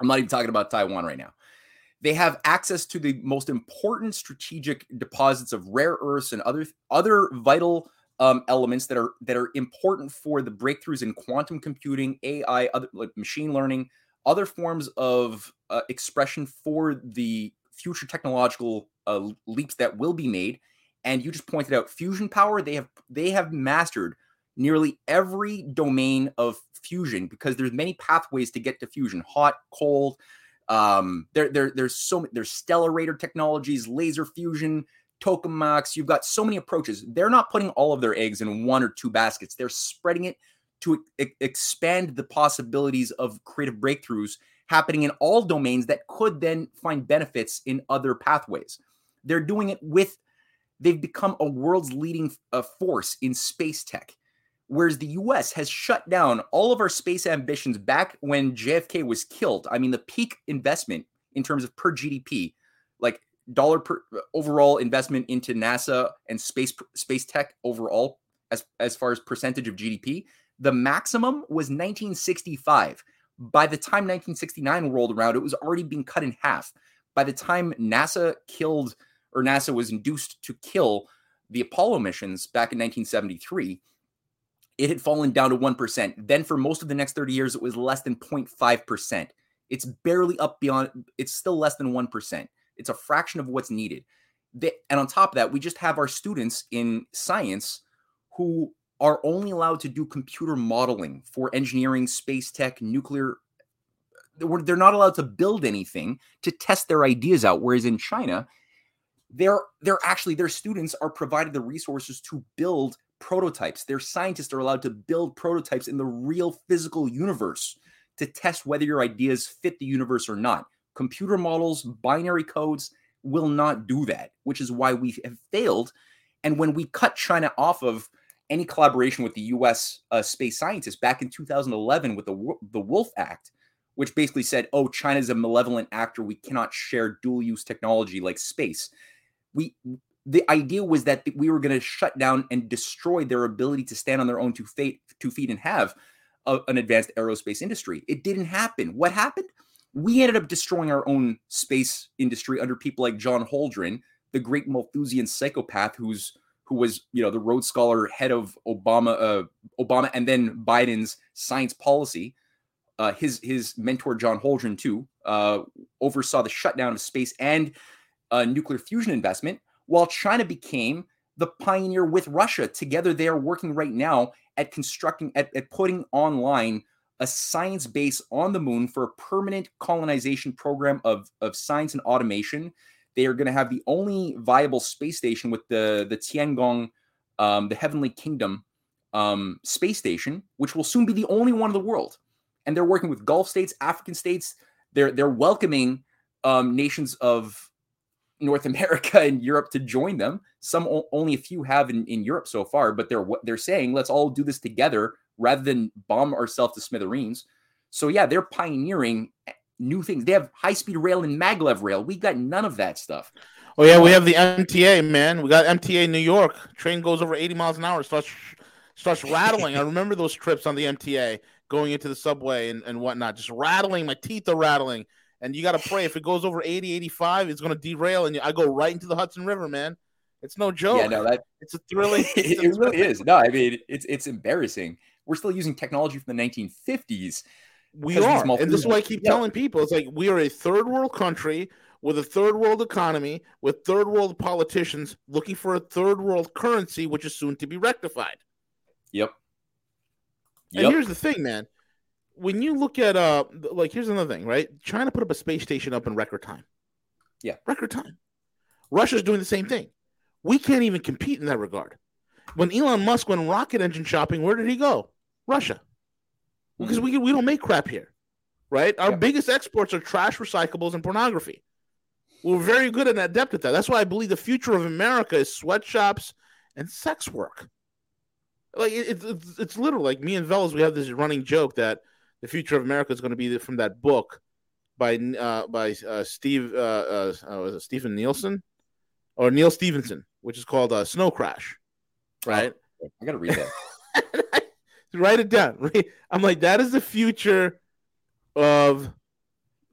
I'm not even talking about Taiwan right now. They have access to the most important strategic deposits of rare earths and other other vital um, elements that are that are important for the breakthroughs in quantum computing, AI, other like machine learning, other forms of uh, expression for the future technological uh, leaps that will be made. And you just pointed out fusion power. They have they have mastered nearly every domain of fusion because there's many pathways to get to fusion: hot, cold. Um, there, there, there's so there's stellarator technologies, laser fusion, tokamaks. You've got so many approaches. They're not putting all of their eggs in one or two baskets. They're spreading it to e- expand the possibilities of creative breakthroughs happening in all domains that could then find benefits in other pathways. They're doing it with, they've become a world's leading uh, force in space tech. Whereas the US has shut down all of our space ambitions back when JFK was killed. I mean, the peak investment in terms of per GDP, like dollar per overall investment into NASA and space space tech overall, as as far as percentage of GDP, the maximum was 1965. By the time 1969 rolled around, it was already being cut in half. By the time NASA killed or NASA was induced to kill the Apollo missions back in 1973, it had fallen down to 1%. Then for most of the next 30 years, it was less than 0.5%. It's barely up beyond, it's still less than 1%. It's a fraction of what's needed. and on top of that, we just have our students in science who are only allowed to do computer modeling for engineering, space tech, nuclear. They're not allowed to build anything to test their ideas out. Whereas in China, they're they're actually their students are provided the resources to build prototypes. Their scientists are allowed to build prototypes in the real physical universe to test whether your ideas fit the universe or not. Computer models, binary codes will not do that, which is why we have failed. And when we cut China off of any collaboration with the U.S. Uh, space scientists back in 2011 with the the Wolf Act, which basically said, "Oh, China is a malevolent actor. We cannot share dual use technology like space." We the idea was that we were going to shut down and destroy their ability to stand on their own two feet, two feet and have a, an advanced aerospace industry. It didn't happen. What happened? We ended up destroying our own space industry under people like John Holdren, the great Malthusian psychopath who's who was you know the Rhodes Scholar head of Obama, uh, Obama, and then Biden's science policy. Uh, his his mentor John Holdren too uh, oversaw the shutdown of space and uh, nuclear fusion investment, while China became the pioneer with Russia. Together, they are working right now at constructing at, at putting online a science base on the moon for a permanent colonization program of of science and automation they are going to have the only viable space station with the the Tiangong, um, the Heavenly Kingdom um, space station, which will soon be the only one in the world. And they're working with Gulf states, African states. They're they're welcoming um, nations of North America and Europe to join them. Some only a few have in, in Europe so far, but they're they're saying let's all do this together rather than bomb ourselves to smithereens. So yeah, they're pioneering eh, new things. They have high speed rail and maglev rail. We got none of that stuff. Oh yeah, we have the MTA, man. We got MTA New York. Train goes over 80 miles an hour, starts starts rattling. I remember those trips on the MTA going into the subway and, and whatnot, just rattling. My teeth are rattling. And you got to pray if it goes over 80, 85, it's going to derail. And I go right into the Hudson River, man. It's no joke. Yeah, no, that it's a thrilling. It's it, really is. No, I mean, it's it's embarrassing. We're still using technology from the 1950s we are, and this is why I keep yeah. telling people: it's like we are a third world country with a third world economy, with third world politicians looking for a third world currency, which is soon to be rectified. Yep. yep. And here's the thing, man. When you look at uh, like here's another thing, right? China put up a space station up in record time. Yeah, record time. Russia's doing the same thing. We can't even compete in that regard. When Elon Musk went rocket engine shopping, where did he go? Russia because we we don't make crap here, right? Our yeah. biggest exports are trash, recyclables, and pornography. We're very good and adept at that. That's why I believe the future of America is sweatshops and sex work. Like it, it's it's literal. Like me and Velas, we have this running joke that the future of America is going to be from that book by uh, by uh, Steve uh, uh, uh, Stephen Nielsen or Neal Stephenson, which is called uh, Snow Crash. Right. Oh, I gotta read that. Write it down. I'm like, that is the future of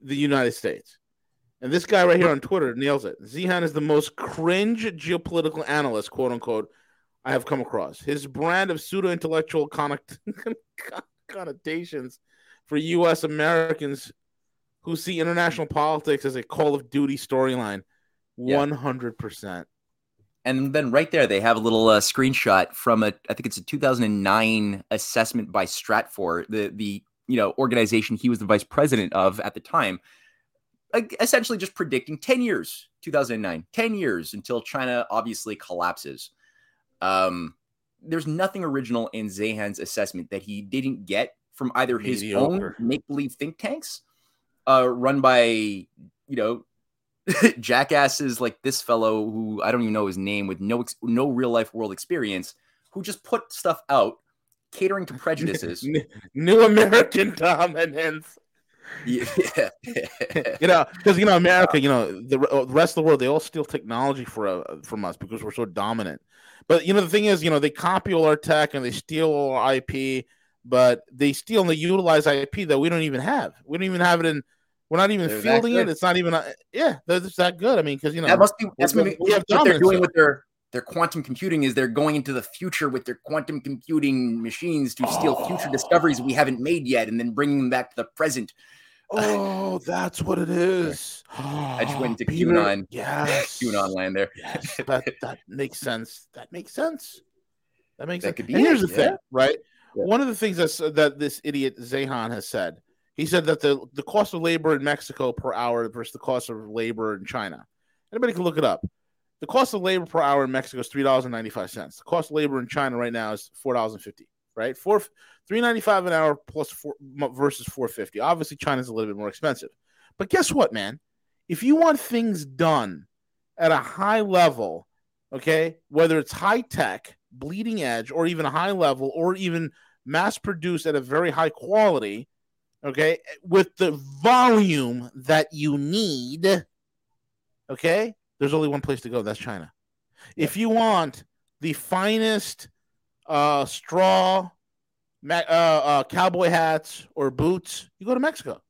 the United States. And this guy right here on Twitter nails it. Zeihan is the most cringe geopolitical analyst, quote unquote, I have come across. His brand of pseudo intellectual connotations for U.S. Americans who see international politics as a Call of Duty storyline. One hundred percent. And then right there, they have a little uh, screenshot from a, I think it's a 2009 assessment by Stratfor, the the you know organization he was the vice president of at the time, essentially just predicting 10 years, 2009, 10 years until China obviously collapses. Um, there's nothing original in Zeihan's assessment that he didn't get from either his Mediocre. own make believe think tanks, uh, run by you know jackasses like this fellow who I don't even know his name with no no real life world experience, who just put stuff out catering to prejudices. New American dominance. Yeah, you know, because you know America, you know the, the, rest of the world, they all steal technology for, uh, from us because we're so dominant. But you know the thing is, you know they copy all our tech and they steal all our IP, but they steal and they utilize IP that we don't even have. We don't even have it in. We're not even they're fielding it. It's not even. A, yeah, that's that good. I mean, because you know that must be that's maybe we have what they're doing with their their quantum computing is they're going into the future with their quantum computing machines to steal oh. future discoveries we haven't made yet and then bringing them back to the present Oh, that's what it is. I just went to Peter, QAnon. Yes. QAnon land there. Yes, that, that makes sense. That makes sense. That makes that sense. Could be and here's the yeah. thing, right? Yeah. One of the things that's, that this idiot Zeihan has said, he said that the, the cost of labor in Mexico per hour versus the cost of labor in China. Anybody can look it up. The cost of labor per hour in Mexico is three dollars and ninety five cents. The cost of labor in China right now is four dollars and fifty. Right, four three ninety five an hour plus four versus four fifty. Obviously, China's a little bit more expensive, but guess what, man? If you want things done at a high level, okay, whether it's high tech, bleeding edge, or even a high level, or even mass produced at a very high quality, okay, with the volume that you need, okay, there's only one place to go. That's China. If you want the finest uh, straw, uh, uh, cowboy hats, or boots, you go to Mexico.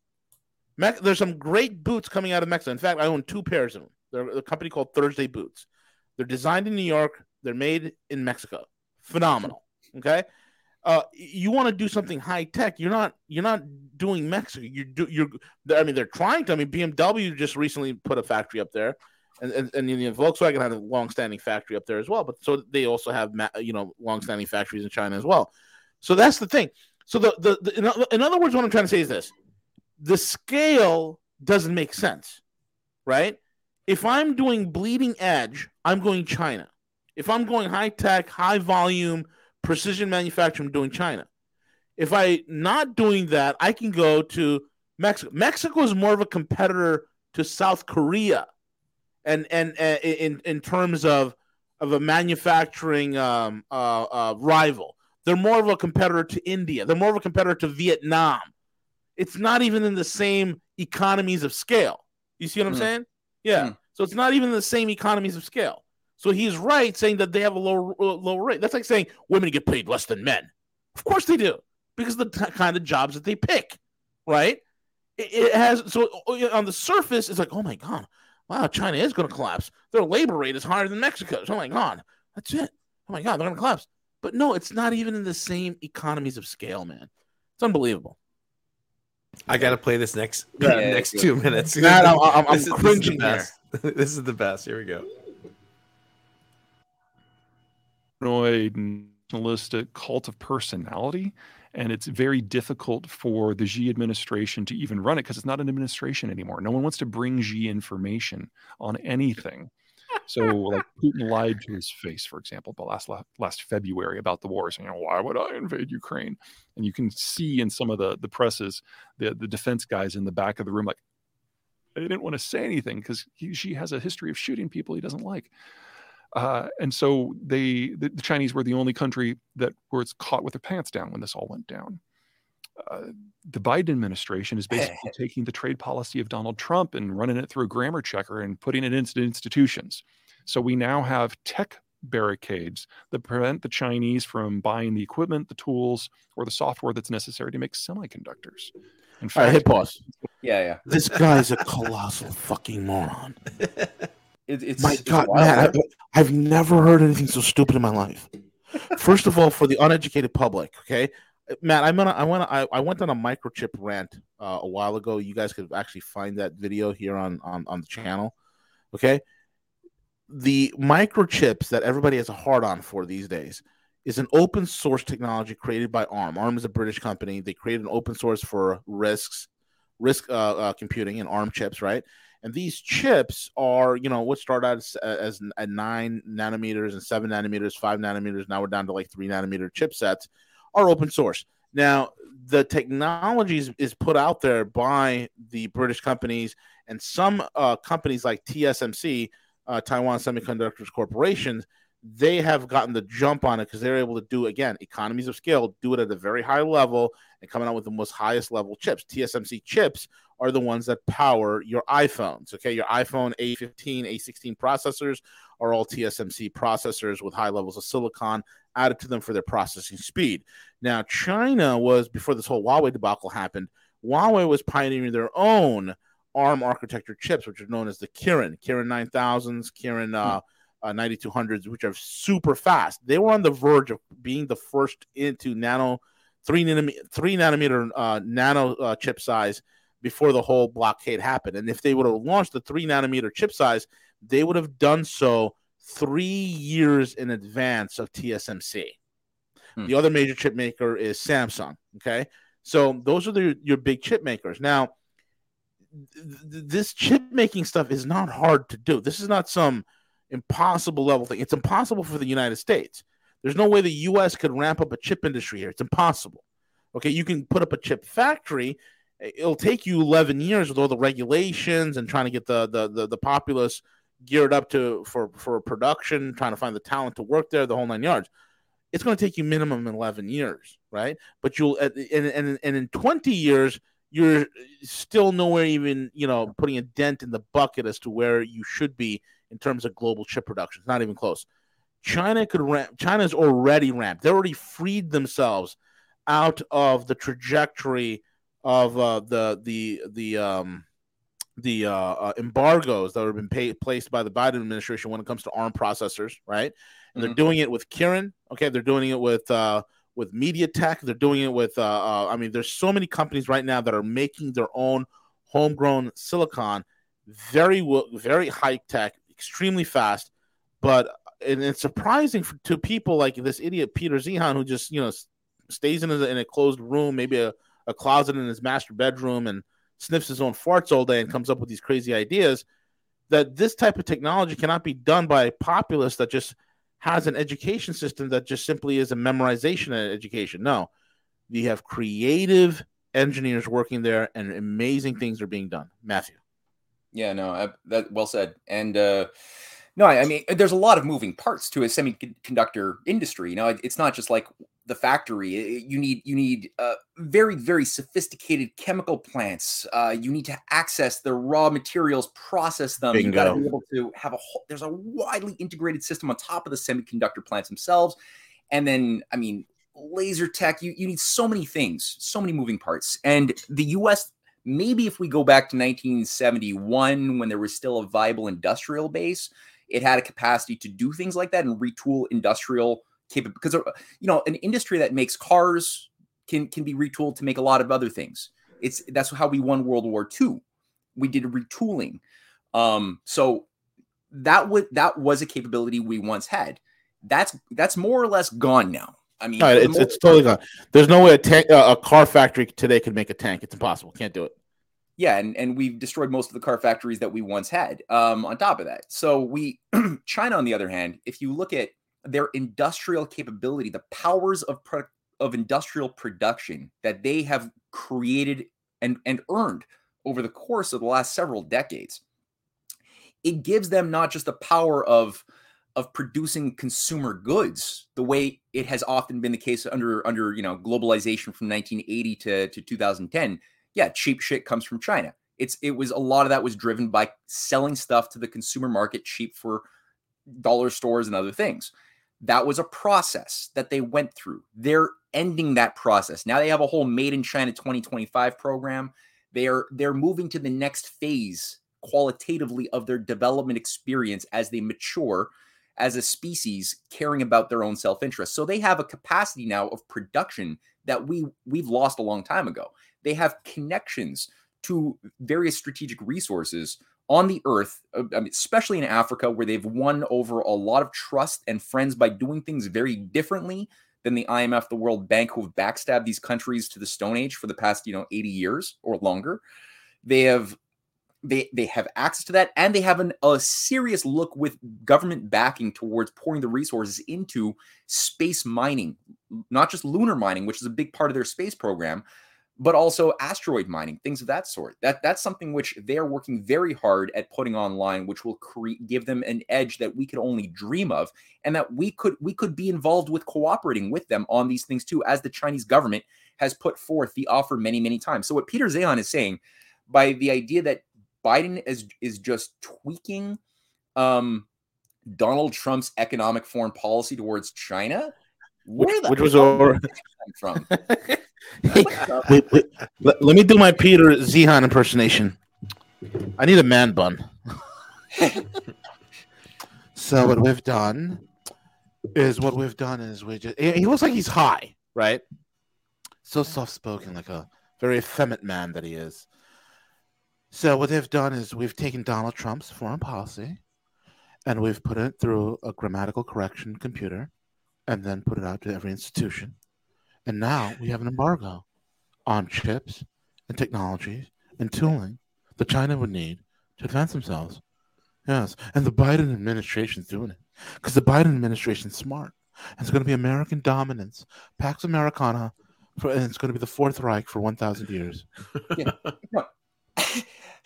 Me- there's some great boots coming out of Mexico. In fact, I own two pairs of them. They're a company called Thursday Boots. They're designed in New York. They're made in Mexico. Phenomenal. Okay. Uh, you want to do something high tech. You're not. You're not doing Mexico. You do. You're. I mean, they're trying to. I mean, BMW just recently put a factory up there and, and, and you know, Volkswagen had a long-standing factory up there as well. But so they also have you know long-standing factories in China as well. So that's the thing. So the, the, the in, in other words, what I'm trying to say is this: the scale doesn't make sense, right? If I'm doing bleeding edge, I'm going China. If I'm going high tech, high volume, precision manufacturing, I'm doing China. If I not doing that, I can go to Mexico. Mexico is more of a competitor to South Korea and and uh, in in terms of of a manufacturing um, uh, uh, rival. They're more of a competitor to India. They're more of a competitor to Vietnam. It's not even in the same economies of scale. You see what I'm mm. saying? Yeah. Mm. So it's not even the same economies of scale. So he's right saying that they have a lower uh, lower rate. That's like saying women get paid less than men. Of course they do, because of the t- kind of jobs that they pick, right? It, it has so uh, on the surface, it's like, oh my god, wow, China is going to collapse. Their labor rate is higher than Mexico's. Oh my God, that's it. Oh my God, they're going to collapse. But no, it's not even in the same economies of scale, man. It's unbelievable. I got to play this next yeah, next yeah, two minutes. Matt, I'm, I'm, I'm cringing this here. this is the best. Here we go. Nationalistic cult of personality and it's very difficult for the Xi administration to even run it because it's not an administration anymore. No one wants to bring Xi information on anything. So, like Putin lied to his face, for example, but last last February about the war, saying, "Why would I invade Ukraine?" And you can see in some of the the presses, the the defense guys in the back of the room, like they didn't want to say anything because she has a history of shooting people he doesn't like. Uh, and so they, the, the, Chinese were the only country that was caught with their pants down when this all went down. Uh, the Biden administration is basically taking the trade policy of Donald Trump and running it through a grammar checker and putting it into institutions. So we now have tech barricades that prevent the Chinese from buying the equipment, the tools, or the software that's necessary to make semiconductors. In fact, hit pause. Yeah, yeah. This guy's a colossal fucking moron. It, it's my God, man, I, I've never heard anything so stupid in my life. First of all, for the uneducated public, okay, Matt, I'm gonna, I want to, I, I went on a microchip rant uh, a while ago. You guys could actually find that video here on on on the channel. Okay, the microchips that everybody has a hard on for these days is an open source technology created by ARM. ARM is a British company. They created an open source for risks, RISC uh, uh, computing and ARM chips, right? And these chips are, you know, what started out as, as at nine nanometers and seven nanometers, five nanometers. Now we're down to like three nanometer chipsets are open source. Now, the technology is, is put out there by the British companies and some uh, companies like TSMC, uh, Taiwan Semiconductors Corporation, they have gotten the jump on it because they're able to do again economies of scale, do it at a very high level, and coming out with the most highest level chips. TSMC chips are the ones that power your iPhones. Okay, your iPhone A15, A16 processors are all TSMC processors with high levels of silicon added to them for their processing speed. Now, China was before this whole Huawei debacle happened. Huawei was pioneering their own ARM architecture chips, which are known as the Kirin, Kirin 9000s, Kirin uh, uh, 9200s, which are super fast. They were on the verge of being the first into nano three nanometer three nanometer uh, nano uh, chip size before the whole blockade happened. And if they would have launched the three nanometer chip size, they would have done so three years in advance of TSMC. Hmm. The other major chip maker is Samsung. Okay, so those are the, your big chip makers. Now, th- this chip making stuff is not hard to do. This is not some impossible level thing. It's impossible for the United States. There's no way the U.S. could ramp up a chip industry here. It's impossible. Okay, you can put up a chip factory. It'll take you 11 years with all the regulations and trying to get the the the, the populace geared up to for for production, trying to find the talent to work there, the whole nine yards. It's going to take you minimum 11 years, right? But you'll and and and in 20 years you're still nowhere even you know putting a dent in the bucket as to where you should be in terms of global chip production. It's not even close. China could ramp. China's already ramped. They already freed themselves out of the trajectory of uh, the the the um, the uh, uh, embargoes that have been pay- placed by the Biden administration when it comes to ARM processors, right? And mm-hmm. they're doing it with Kirin. Okay, they're doing it with uh, with MediaTek. They're doing it with. Uh, uh, I mean, there's so many companies right now that are making their own homegrown silicon, very very high tech, extremely fast, but and it's surprising for, to people like this idiot Peter Zeihan who just you know stays in a, in a closed room, maybe a, a closet in his master bedroom, and sniffs his own farts all day and comes up with these crazy ideas. That this type of technology cannot be done by a populace that just has an education system that just simply is a memorization education. No, we have creative engineers working there, and amazing things are being done. Matthew. Yeah, no, I, that well said. And uh, no, I, I mean, there's a lot of moving parts to a semiconductor industry. You know, it, it's not just like the factory. You need you need uh, very very sophisticated chemical plants. Uh, you need to access the raw materials, process them. You got to be able to have a whole. There's a widely integrated system on top of the semiconductor plants themselves, and then I mean laser tech. You you need so many things, so many moving parts, and the U.S. Maybe if we go back to 1971 when there was still a viable industrial base, it had a capacity to do things like that and retool industrial capable because uh, you know an industry that makes cars can can be retooled to make a lot of other things. It's that's how we won World War II. We did retooling. Um, so that would that was a capability we once had. That's that's more or less gone now. I mean, it's, more- it's totally gone. There's no way a tank, uh, a car factory today could make a tank. It's impossible. Can't do it. Yeah, and, and we've destroyed most of the car factories that we once had. Um, on top of that, so we China, on the other hand, if you look at their industrial capability, the powers of pro- of industrial production that they have created and, and earned over the course of the last several decades. It gives them not just the power of of producing consumer goods the way it has often been the case under under you know globalization from 1980 to, to 2010 yeah cheap shit comes from china. It's it was a lot of that was driven by selling stuff to the consumer market cheap for dollar stores and other things. That was a process that they went through. They're ending that process. Now they have a whole made in china 2025 program. They're they're moving to the next phase qualitatively of their development experience as they mature as a species caring about their own self-interest. So they have a capacity now of production that we we've lost a long time ago. They have connections to various strategic resources on the earth, uh, especially in Africa, where they've won over a lot of trust and friends by doing things very differently than the IMF, the World Bank, who have backstabbed these countries to the Stone Age for the past, you know, 80 years or longer. They have they they have access to that and they have an, a serious look with government backing towards pouring the resources into space mining not just lunar mining which is a big part of their space program but also asteroid mining things of that sort. That that's something which they are working very hard at putting online which will create give them an edge that we could only dream of and that we could we could be involved with cooperating with them on these things too as the chinese government has put forth the offer many many times. So what peter zeihan is saying by the idea that Biden is is just tweaking um, Donald Trump's economic foreign policy towards China. Where which, which was over from? wait, wait, let, let, me do my Peter Zeihan impersonation. I need a man bun. so what we've done is what we've done is we just he looks like he's high, right? So soft spoken, like a very effeminate man that he is. So what they've done is we've taken Donald Trump's foreign policy and we've put it through a grammatical correction computer and then put it out to every institution. And now we have an embargo on chips and technologies and tooling that China would need to advance themselves. Yes, and the Biden administration's doing it because the Biden administration's smart. And it's going to be American dominance, Pax Americana, for, and it's going to be the Fourth Reich for 1,000 years. yeah.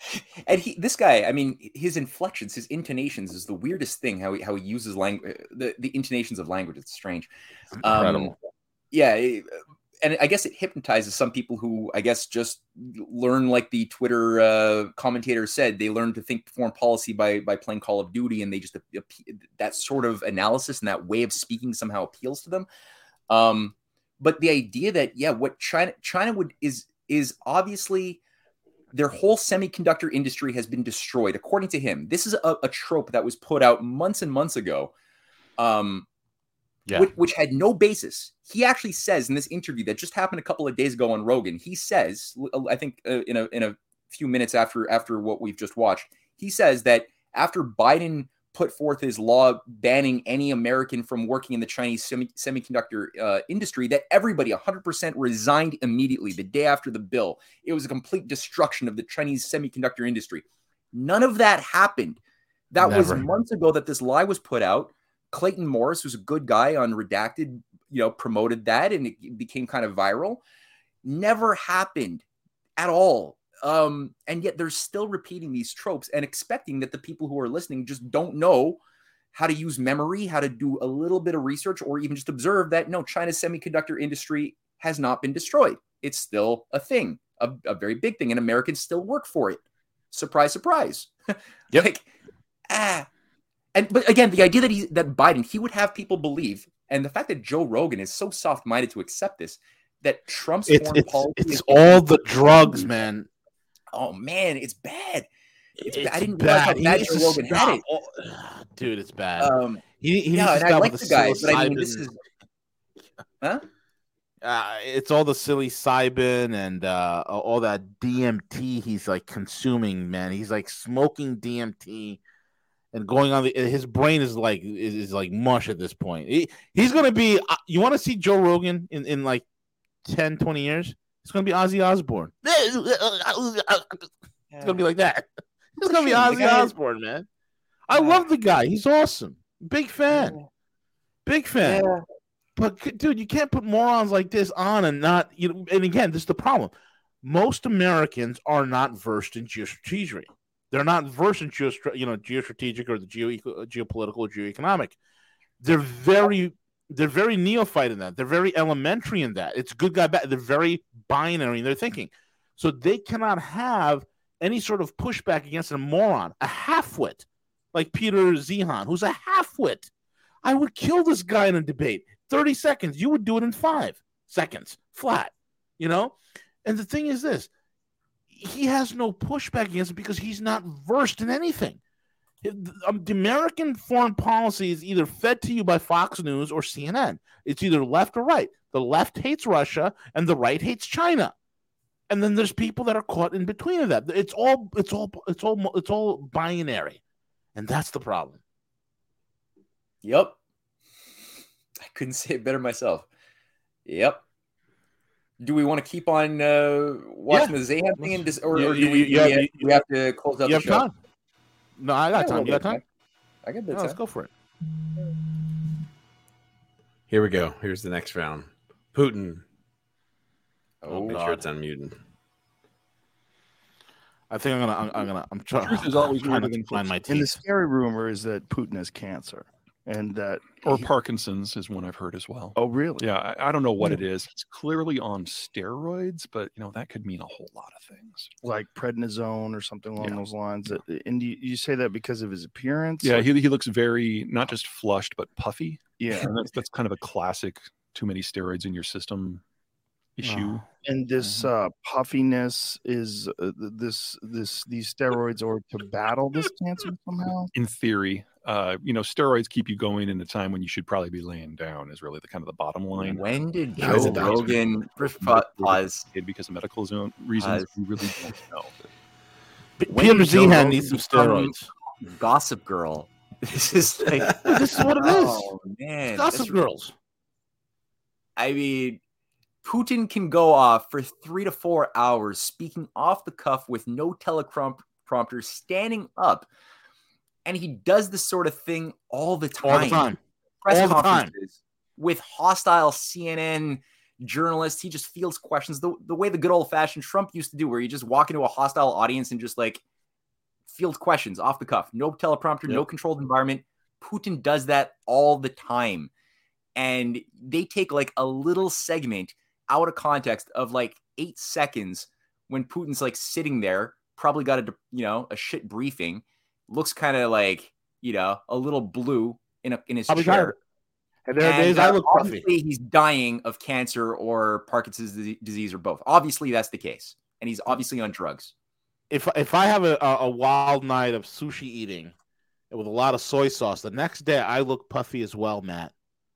and he, this guy, I mean, his inflections, his intonations is the weirdest thing. How he how he uses language, the the intonations of language. It's strange. Incredible. Um, yeah, and I guess it hypnotizes some people who I guess just learn, like the Twitter uh, commentator said, they learn to think foreign policy by by playing Call of Duty, and they just that sort of analysis and that way of speaking somehow appeals to them. Um, but the idea that yeah, what China China would is is obviously their whole semiconductor industry has been destroyed, according to him. This is a, a trope that was put out months and months ago, um, yeah. which, which, had no basis. He actually says in this interview that just happened a couple of days ago on Rogan. He says, I think uh, in a in a few minutes after after what we've just watched, he says that after Biden put forth his law banning any American from working in the Chinese semi- semiconductor uh, industry that everybody 100% resigned immediately the day after the bill. It was a complete destruction of the Chinese semiconductor industry. None of that happened. That Never. was months ago that this lie was put out. Clayton Morris, was a good guy on Redacted, you know, promoted that and it became kind of viral. Never happened at all um, and yet they're still repeating these tropes and expecting that the people who are listening just don't know how to use memory, how to do a little bit of research, or even just observe that no, China's semiconductor industry has not been destroyed. It's still a thing, a, a very big thing, and Americans still work for it. Surprise, surprise. Yep. like, ah. And but again, the idea that he that Biden he would have people believe, and the fact that Joe Rogan is so soft minded to accept this, that Trump's it's, foreign it's, policy it's all the drugs, man oh man, it's bad. It's, it's I didn't bad. realize how bad had it. Oh, dude, it's bad. Um, he, he yeah, and I like the, the guy, but I mean, this is, huh? Uh, it's all the psilocybin and uh, all that DMT he's like consuming, man. He's like smoking DMT and going on the his brain is like is, is like mush at this point. He, he's gonna be uh, you want to see Joe Rogan in, in like 10, 20 years? It's gonna be Ozzy Osbourne. It's gonna be like that. It's gonna be Ozzy Osbourne, man. I love the guy. He's awesome. Big fan. Big fan. Yeah. But dude, you can't put morons like this on and not you know. And again, this is the problem. Most Americans are not versed in geostrategy. They're not versed in geo, you know, geostrategic or the geo geopolitical or geoeconomic. They're very they're very neophyte in that. They're very elementary in that. It's good guy bad. They're very binary in their thinking. So they cannot have any sort of pushback against a moron, a halfwit like Peter Zeihan, who's a halfwit. I would kill this guy in a debate. 30 seconds. You would do it in five seconds, flat, you know? And the thing is this he has no pushback against it because he's not versed in anything. Um, the American foreign policy is either fed to you by Fox News or CNN. It's either left or right. The left hates Russia and the right hates China. And then there's people that are caught in between of that. It's all it's all it's all it's all binary. And that's the problem. Yep. I couldn't say it better myself. Yep. Do we want to keep on uh, watching yeah. the Zeihan thing, and dis- or, you, or do we, you, you, we, have, to close out you the show? Time. No, I got yeah, time. You got time? I got no, Let's go for it. Here we go. Here's the next round. Putin. Oh, make God. sure it's unmuted. I think I'm gonna. I'm, I'm gonna. I'm trying. Truth is always trying to find my And the scary rumor is that Putin has cancer, and that Or he- Parkinson's is one I've heard as well. Oh, really? Yeah, I, I don't know what it is. He's clearly on steroids, but you know that could mean a whole lot of things. Like prednisone or something along Yeah. those lines. Uh, And you, you say that because of his appearance? Yeah, Like- he, he looks very not just flushed but puffy. yeah. And that's that's kind of a classic too many steroids in your system issue. And this uh, puffiness is uh, this this these steroids are to battle this cancer somehow. In theory, uh, you know, steroids keep you going in a time when you should probably be laying down. Is really the kind of the bottom line. When did How is Joe it doctor? Rogan first pa- pause? Because of medical zone reasons, Pause. we really don't know. Peter did Joe Zeihan Rogan needs some steroids. Gossip Girl. This is like This is what it is. Oh man, Gossip that's- girls. I mean, Putin can go off for three to four hours speaking off the cuff with no teleprompter, standing up, and he does this sort of thing all the time. All the time. Press all the time. with hostile CNN journalists. He just fields questions the, the way the good old fashioned Trump used to do, where you just walk into a hostile audience and just like field questions off the cuff. No teleprompter, no controlled environment. Putin does that all the time. And they take like a little segment out of context of like eight seconds when Putin's like sitting there, probably got a you know a shit briefing, looks kind of like you know a little blue in a in his Probably chair. And there are And, days I uh, look puffy. obviously he's dying of cancer or Parkinson's disease or both. Obviously, that's the case, and he's obviously on drugs. If if I have a, a, a wild night of sushi eating with a lot of soy sauce, the next day I look puffy as well, Matt.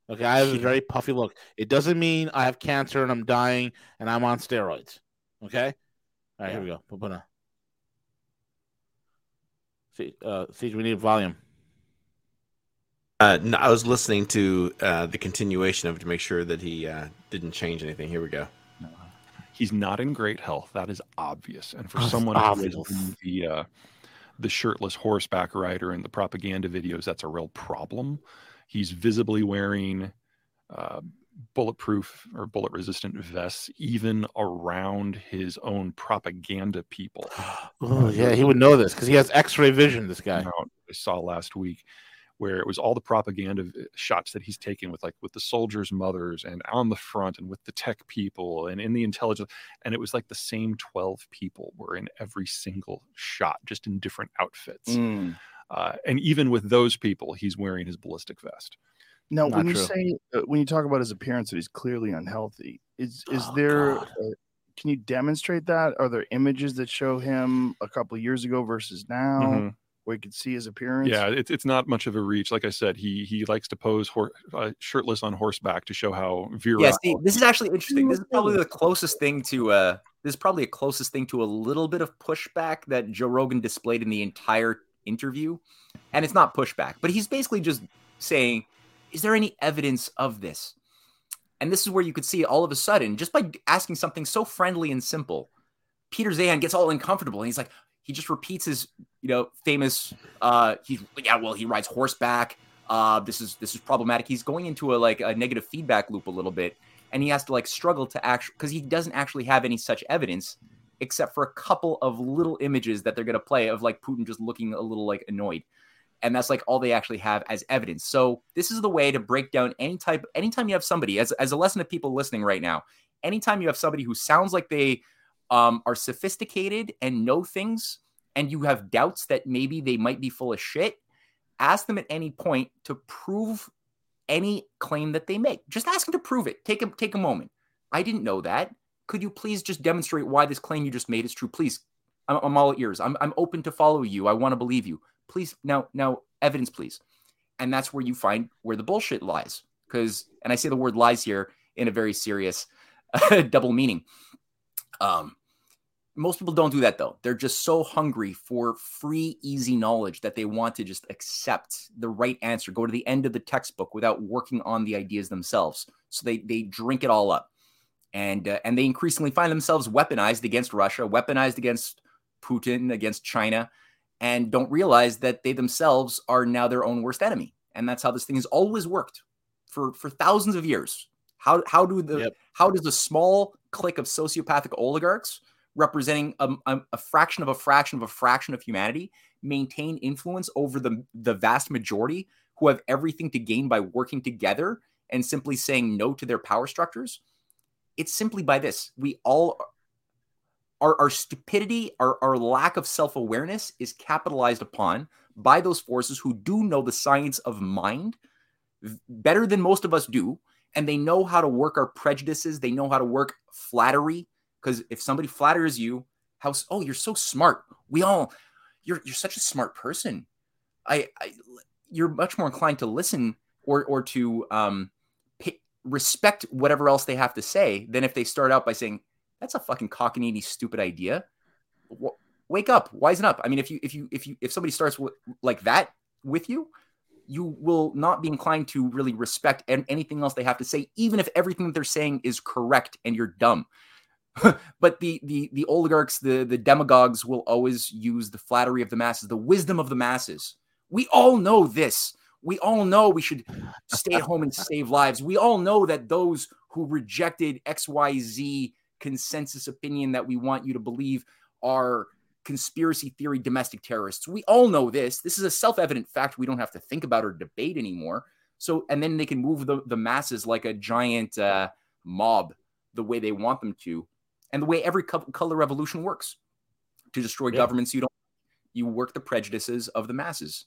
Okay, I have a very puffy look. It doesn't mean I have cancer and I'm dying and I'm on steroids. Okay. All right, here we go. We'll put a. See, uh, see, we need volume. Uh, no, I was listening to uh, the continuation of it to make sure that he uh, didn't change anything. Here we go. He's not in great health. That is obvious. And for That's someone who is obvious. in the uh, the shirtless horseback rider in the propaganda videos, that's a real problem. He's visibly wearing uh, bulletproof or bullet resistant vests, even around his own propaganda people. Oh yeah, he would know this because he has X-ray vision. This guy. I saw last week where it was all the propaganda shots that he's taken with like with the soldiers' mothers and on the front and with the tech people and in the intelligence and it was like the same 12 people were in every single shot just in different outfits Mm. Uh, and even with those people he's wearing his ballistic vest Now, Not when you true. say uh, when you talk about his appearance that he's clearly unhealthy, is is Oh, there? God. Uh, can you demonstrate that? Are there images that show him a couple of years ago versus now, Mhm. where you can see his appearance? yeah it's, it's not much of a reach like i said he he likes to pose hor- uh, shirtless on horseback to show how virile Yeah, see, this is actually interesting. This is probably the closest thing to uh this is probably the closest thing to a little bit of pushback that Joe Rogan displayed in the entire interview. And it's not pushback, but he's basically just saying, Is there any evidence of this? And this is where you could see all of a sudden, just by asking something so friendly and simple, Peter Zeihan gets all uncomfortable and he's like, he just repeats his, you know, famous uh he's yeah, well, he rides horseback. Uh this is this is problematic. He's going into a like a negative feedback loop a little bit, and he has to like struggle to actually because he doesn't actually have any such evidence except for a couple of little images that they're going to play of like Putin just looking a little like annoyed. And that's like all they actually have as evidence. So this is the way to break down any type. Anytime you have somebody, as as a lesson to people listening right now, anytime you have somebody who sounds like they um, are sophisticated and know things, and you have doubts that maybe they might be full of shit, ask them at any point to prove any claim that they make. Just ask them to prove it. Take a take a moment. I didn't know that. Could you please just demonstrate why this claim you just made is true? Please, I'm, I'm all ears. I'm I'm open to follow you. I want to believe you. Please, now now evidence, please. And that's where you find where the bullshit lies. Because, and I say the word lies here in a very serious double meaning. Um, most people don't do that though. They're just so hungry for free, easy knowledge that they want to just accept the right answer, go to the end of the textbook without working on the ideas themselves. So they they drink it all up, and uh, and they increasingly find themselves weaponized against Russia, weaponized against Putin, against China, and don't realize that they themselves are now their own worst enemy. And that's how this thing has always worked for for thousands of years. How how do the Yep. how does a small clique of sociopathic oligarchs representing a, a, a fraction of a fraction of a fraction of humanity maintain influence over the the vast majority who have everything to gain by working together and simply saying no to their power structures it's simply by this. We all our, our stupidity our, our lack of self-awareness is capitalized upon by those forces who do know the science of mind better than most of us do and they know how to work our prejudices. They know how to work flattery because if somebody flatters you how oh you're so smart. We all you're you're such a smart person. I, I you're much more inclined to listen or or to um respect whatever else they have to say than if they start out by saying that's a fucking cockamamie stupid idea. W- wake up wisen up. I mean if you if you if you if somebody starts with, like that with you you will not be inclined to really respect an- anything else they have to say even if everything that they're saying is correct and you're dumb. But the the the oligarchs the the demagogues will always use the flattery of the masses the wisdom of the masses. We all know this we all know we should stay at home and save lives. We all know that those who rejected xyz consensus opinion that we want you to believe are conspiracy theory domestic terrorists. We all know this. This is a self-evident fact we don't have to think about or debate anymore. So and then they can move the, the masses like a giant uh, mob the way they want them to and the way every co- color revolution works to destroy Yeah. governments you don't you work the prejudices of the masses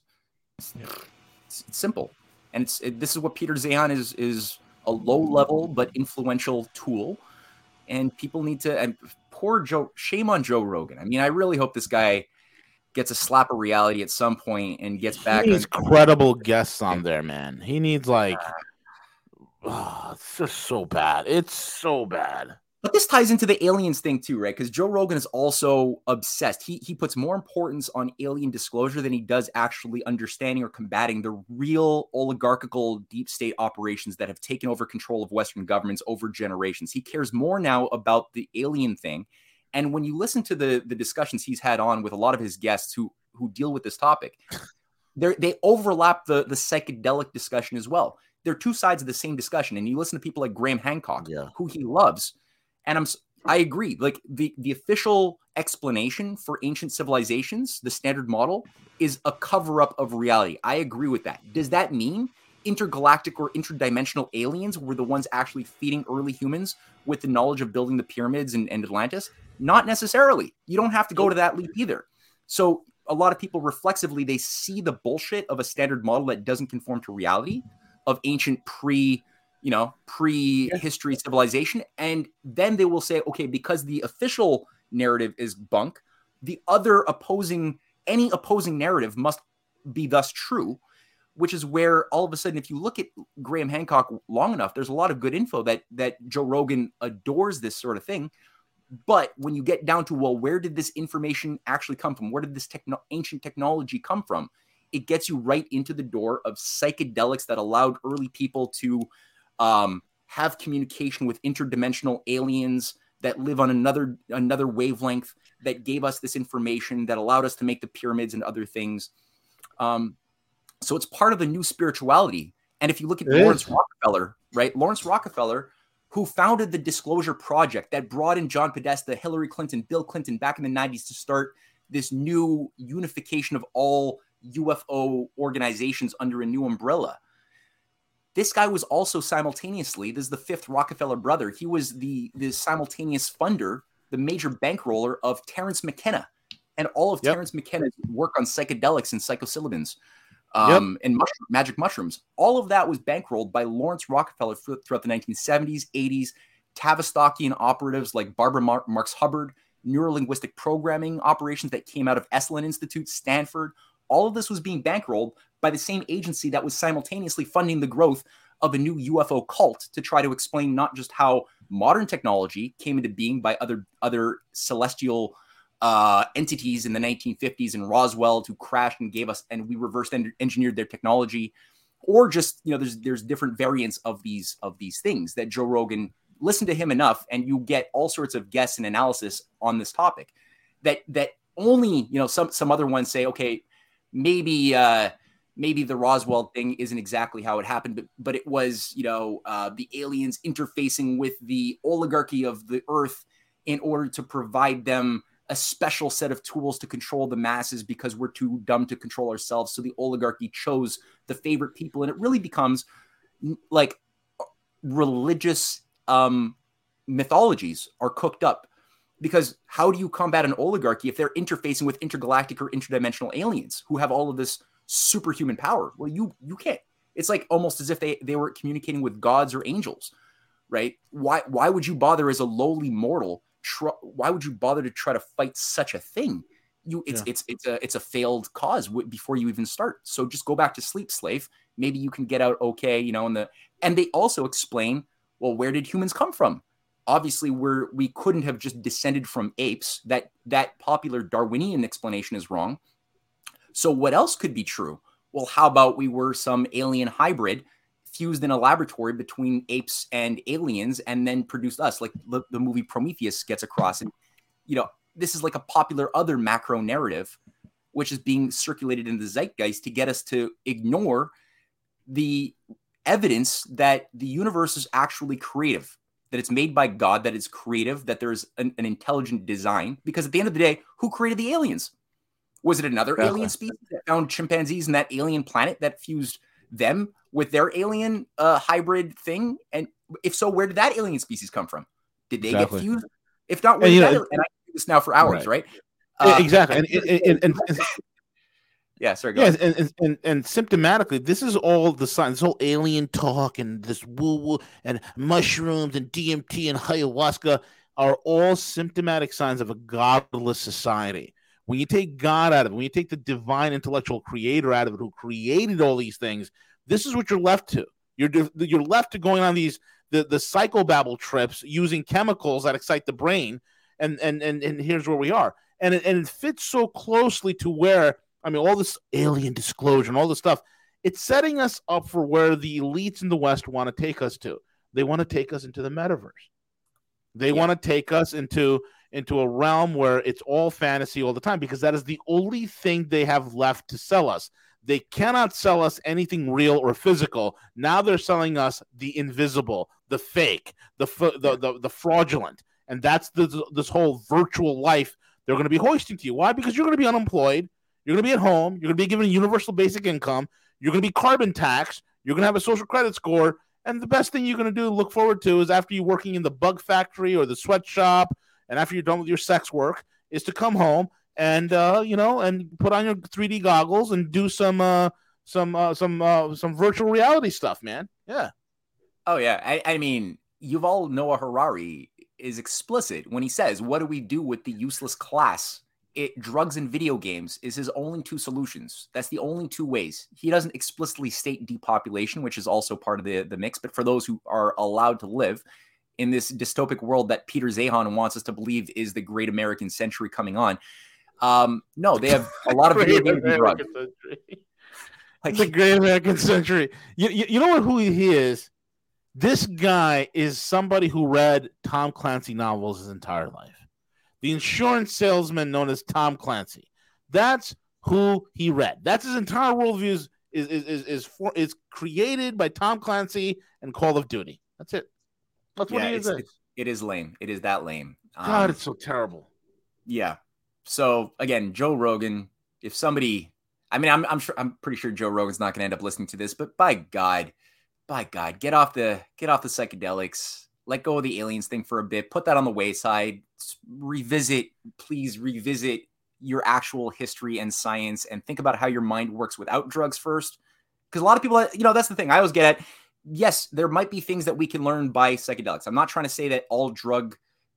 it's, it's simple and it's it, this is what peter zeihan is is a low level but influential tool and people need to and poor joe shame on joe rogan i mean i really hope this guy gets a slap of reality at some point and gets back He needs on- credible guests on there, man. He needs like, oh, it's just so bad. It's so bad. But this ties into the aliens thing too, right? Because Joe Rogan is also obsessed. He he puts more importance on alien disclosure than he does actually understanding or combating the real oligarchical deep state operations that have taken over control of Western governments over generations. He cares more now about the alien thing. And when you listen to the the discussions he's had on with a lot of his guests who who deal with this topic, they they overlap the the psychedelic discussion as well. They're two sides of the same discussion. And you listen to people like Graham Hancock, Yeah. who he loves, and I'm I agree. Like the the official explanation for ancient civilizations, the standard model, is a cover up of reality. I agree with that. Does that mean intergalactic or interdimensional aliens were the ones actually feeding early humans with the knowledge of building the pyramids and, and Atlantis? Not necessarily. You don't have to go to that leap either. So a lot of people reflexively they see the bullshit of a standard model that doesn't conform to reality of ancient pre you know pre-history civilization and then they will say okay because the official narrative is bunk the other opposing any opposing narrative must be thus true which is where all of a sudden if you look at graham hancock long enough there's a lot of good info that that joe rogan adores this sort of thing. But when you get down to well where did this information actually come from? Where did this techno- ancient technology come from? It gets you right into the door of psychedelics that allowed early people to um, have communication with interdimensional aliens that live on another another wavelength that gave us this information that allowed us to make the pyramids and other things um, so it's part of the new spirituality and if you look at It laurance is. rockefeller right laurance rockefeller who founded the Disclosure Project that brought in John Podesta, Hillary Clinton, Bill Clinton back in the 90s to start this new unification of all UFO organizations under a new umbrella. This guy was also simultaneously, this is the fifth Rockefeller brother. He was the, the simultaneous funder, the major bankroller of Terence McKenna and all of Yep. Terence McKenna's work on psychedelics and psilocybins um, and mushroom, magic mushrooms. All of that was bankrolled by Laurance Rockefeller throughout the 1970s, 80s. Tavistockian operatives like Barbara Mar- Marx Hubbard, neurolinguistic programming operations that came out of Esalen Institute, Stanford. All of this was being bankrolled by the same agency that was simultaneously funding the growth of a new UFO cult to try to explain not just how modern technology came into being by other other celestial uh, entities in the 1950s and Roswell who crashed and gave us, and we reverse en- engineered their technology, or just you know, there's there's different variants of these of these things that Joe Rogan listen to him enough, and you get all sorts of guests and analysis on this topic. That that only you know some some other ones say, okay, maybe uh, maybe the Roswell thing isn't exactly how it happened, but but it was you know uh, the aliens interfacing with the oligarchy of the Earth in order to provide them a special set of tools to control the masses because we're too dumb to control ourselves. So the oligarchy chose the favorite people, and it really becomes like religious um, mythologies are cooked up. Because how do you combat an oligarchy if they're interfacing with intergalactic or interdimensional aliens who have all of this superhuman power? Well, you you can't. It's like almost as if they they were communicating with gods or angels, right? Why why would you bother as a lowly mortal? Why would you bother to try to fight such a thing? You it's Yeah. it's it's a it's a failed cause w- before you even start. So just go back to sleep, slave. Maybe you can get out okay, you know. And the and they also explain, well, where did humans come from? Obviously, we're we couldn't have just descended from apes. That that popular Darwinian explanation is wrong. So what else could be true? Well, how about we were some alien hybrid fused in a laboratory between apes and aliens and then produced us like the, the movie prometheus gets across and you know this is like a popular other macro narrative which is being circulated in the zeitgeist to get us to ignore the evidence that the universe is actually creative that it's made by god that it's creative that there's an, an intelligent design because at the end of the day who created the aliens was it another alien species that found chimpanzees in that alien planet that fused them with their alien uh, hybrid thing? And if so, where did that alien species come from? Did they Exactly. get fused? If not, where And, did you that, know, and I can do this now for hours, right? Yeah, Uh, exactly. And, and, and yeah, sorry. Go yeah, ahead. and, and, and, and symptomatically, this is all the signs, this whole alien talk and this woo woo and mushrooms and DMT and ayahuasca are all symptomatic signs of a godless society. When you take God out of it, when you take the divine intellectual creator out of it, who created all these things, this is what you're left to. You're you're left to going on these the the psychobabble trips using chemicals that excite the brain, and and and, and here's where we are, and it, and it fits so closely to where I mean all this alien disclosure and all this stuff. It's setting us up for where the elites in the West want to take us to. They want to take us into the metaverse. They Yeah. want to take us into into a realm where it's all fantasy all the time because that is the only thing they have left to sell us. They cannot sell us anything real or physical. Now they're selling us the invisible, the fake, the f- the, the the fraudulent, and that's the, this whole virtual life they're going to be hoisting to you. Why? Because you're going to be unemployed. You're going to be at home. You're going to be given universal basic income. You're going to be carbon taxed. You're going to have a social credit score. And the best thing you're going to do, look forward to, is after you're working in the bug factory or the sweatshop, and after you're done with your sex work, is to come home and uh, you know and put on your 3D goggles and do some uh, some uh, some uh, some virtual reality stuff, man. Yeah, Oh yeah, I, I mean, Yuval Noah Harari is explicit when he says, "What do we do with the useless class? It drugs and video games is his only two solutions. That's the only two ways. He doesn't explicitly state depopulation, which is also part of the the mix. But for those who are allowed to live in this dystopic world that Peter Zeihan wants us to believe is the great American century coming on, um, no, they have a lot of video games and drugs. Like, the great American century. You, you, you know what, who he is? This guy is somebody who read Tom Clancy novels his entire life. The insurance salesman known as Tom Clancy. That's who he read. That's his entire worldview is is is is, is, for, is created by Tom Clancy and Call of Duty. That's it. That's what Yeah, he is. It is lame. It is that lame. God, Um, it's so terrible. Yeah. So again, Joe Rogan, if somebody I mean, I'm I'm sure I'm pretty sure Joe Rogan's not gonna end up listening to this, but by God, by God, get off the get off the psychedelics, let go of the aliens thing for a bit, put that on the wayside, revisit, please revisit your actual history and science and think about how your mind works without drugs first. Because a lot of people, you know, that's the thing I always get at. Yes, there might be things that we can learn by psychedelics. I'm not trying to say that all drug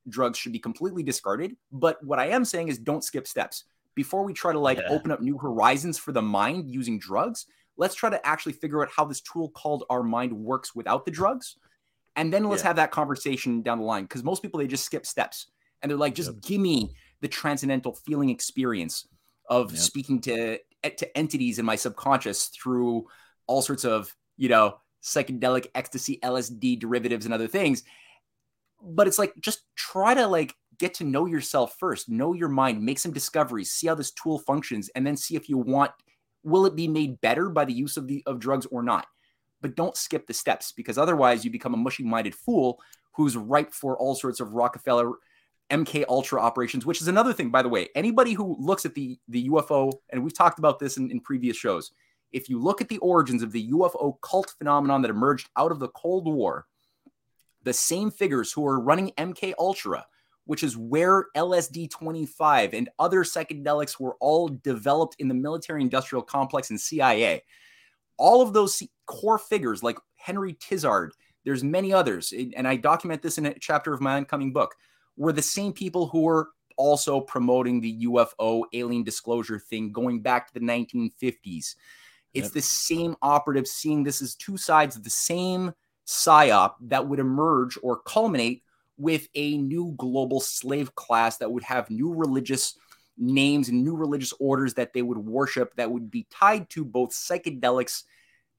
drugs should be completely discarded. But what I am saying is don't skip steps. Before we try to like Yeah. open up new horizons for the mind using drugs, let's try to actually figure out how this tool called our mind works without the drugs. And then let's Yeah. have that conversation down the line. Because most people they just skip steps and they're like, just give me the transcendental feeling experience of Yep. speaking to to entities in my subconscious through all sorts of, you know, psychedelic ecstasy, LSD derivatives and other things but it's like just try to like get to know yourself first know your mind make some discoveries see how this tool functions and then see if you want will it be made better by the use of the of drugs or not but don't skip the steps because otherwise you become a mushy minded fool who's ripe for all sorts of rockefeller mk ultra operations which is another thing by the way anybody who looks at the the ufo and we've talked about this in, in previous shows if you look at the origins of the ufo cult phenomenon that emerged out of the cold war the same figures who are running MK Ultra, which is where LSD 25 and other psychedelics were all developed in the military industrial complex and CIA. All of those core figures, like Henry Tizard, there's many others, and I document this in a chapter of my oncoming book, were the same people who were also promoting the UFO alien disclosure thing going back to the 1950s. It's Yep. the same operative seeing this as two sides of the same psyop that would emerge or culminate with a new global slave class that would have new religious names and new religious orders that they would worship that would be tied to both psychedelics,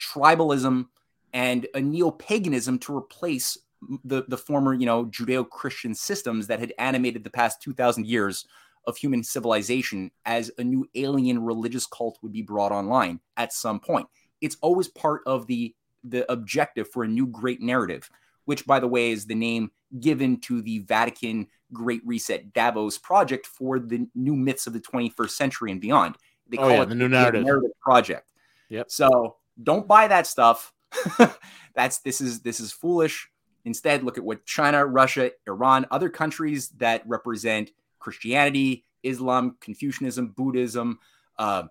tribalism, and a neo-paganism to replace the, the former, you know, Judeo-Christian systems that had animated the past 2,000 years of human civilization as a new alien religious cult would be brought online at some point. It's always part of the the objective for a new great narrative, which, by the way, is the name given to the Vatican Great Reset Davos project for the new myths of the 21st century and beyond. They Oh, call yeah, it the new narrative. project. Yep. So don't buy that stuff. That's this is this is foolish. Instead, look at what China, Russia, Iran, other countries that represent Christianity, Islam, Confucianism, Buddhism, uh,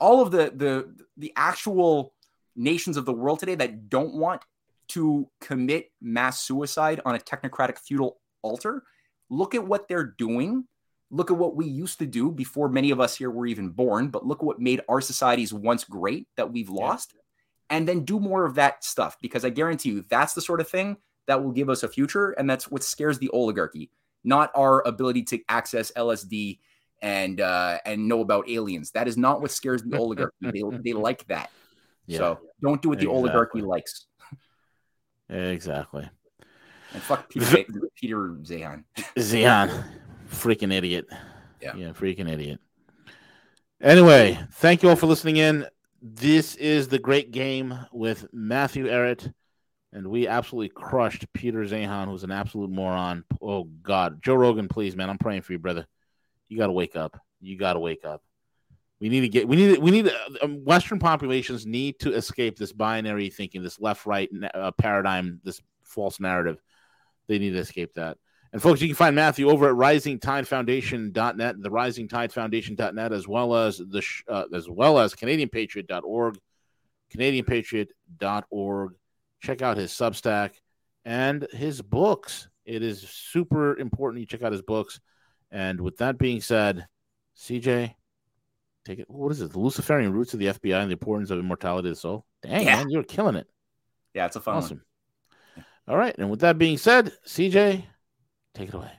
all of the the the actual nations of the world today that don't want to commit mass suicide on a technocratic feudal altar. Look at what they're doing. Look at what we used to do before many of us here were even born. But look at what made our societies once great that we've lost. And then do more of that stuff because I guarantee you that's the sort of thing that will give us a future. And that's what scares the oligarchy, not our ability to access LSD and uh, and know about aliens. That is not what scares the oligarchy. they, they like that. Yeah. So don't do what the oligarchy likes. Exactly. And fuck Peter, Peter. Zeihan, freaking idiot. Yeah. Yeah, freaking idiot. Anyway, thank you all for listening in. This is the great game with Matthew Ehret, and we absolutely crushed Peter Zeihan, who's an absolute moron. Oh God, Joe Rogan, please, man, I'm praying for you, brother. You got to wake up. You got to wake up. We need to get. We need. We need. Um, Western populations need to escape this binary thinking, this left-right uh, paradigm, this false narrative. They need to escape that. And folks, you can find Matthew over at risingtidefoundation.net, the risingtidefoundation.net, as well as the sh- uh, as well as canadianpatriot.org, canadianpatriot.org. Check out his Substack and his books. It is super important you check out his books. And with that being said, CJ, take it. What is it? The Luciferian roots of the FBI and the importance of immortality of the soul. Dang, Yeah. man, you're killing it. Yeah, it's a fun one. Awesome. All right. And with that being said, CJ, take it away.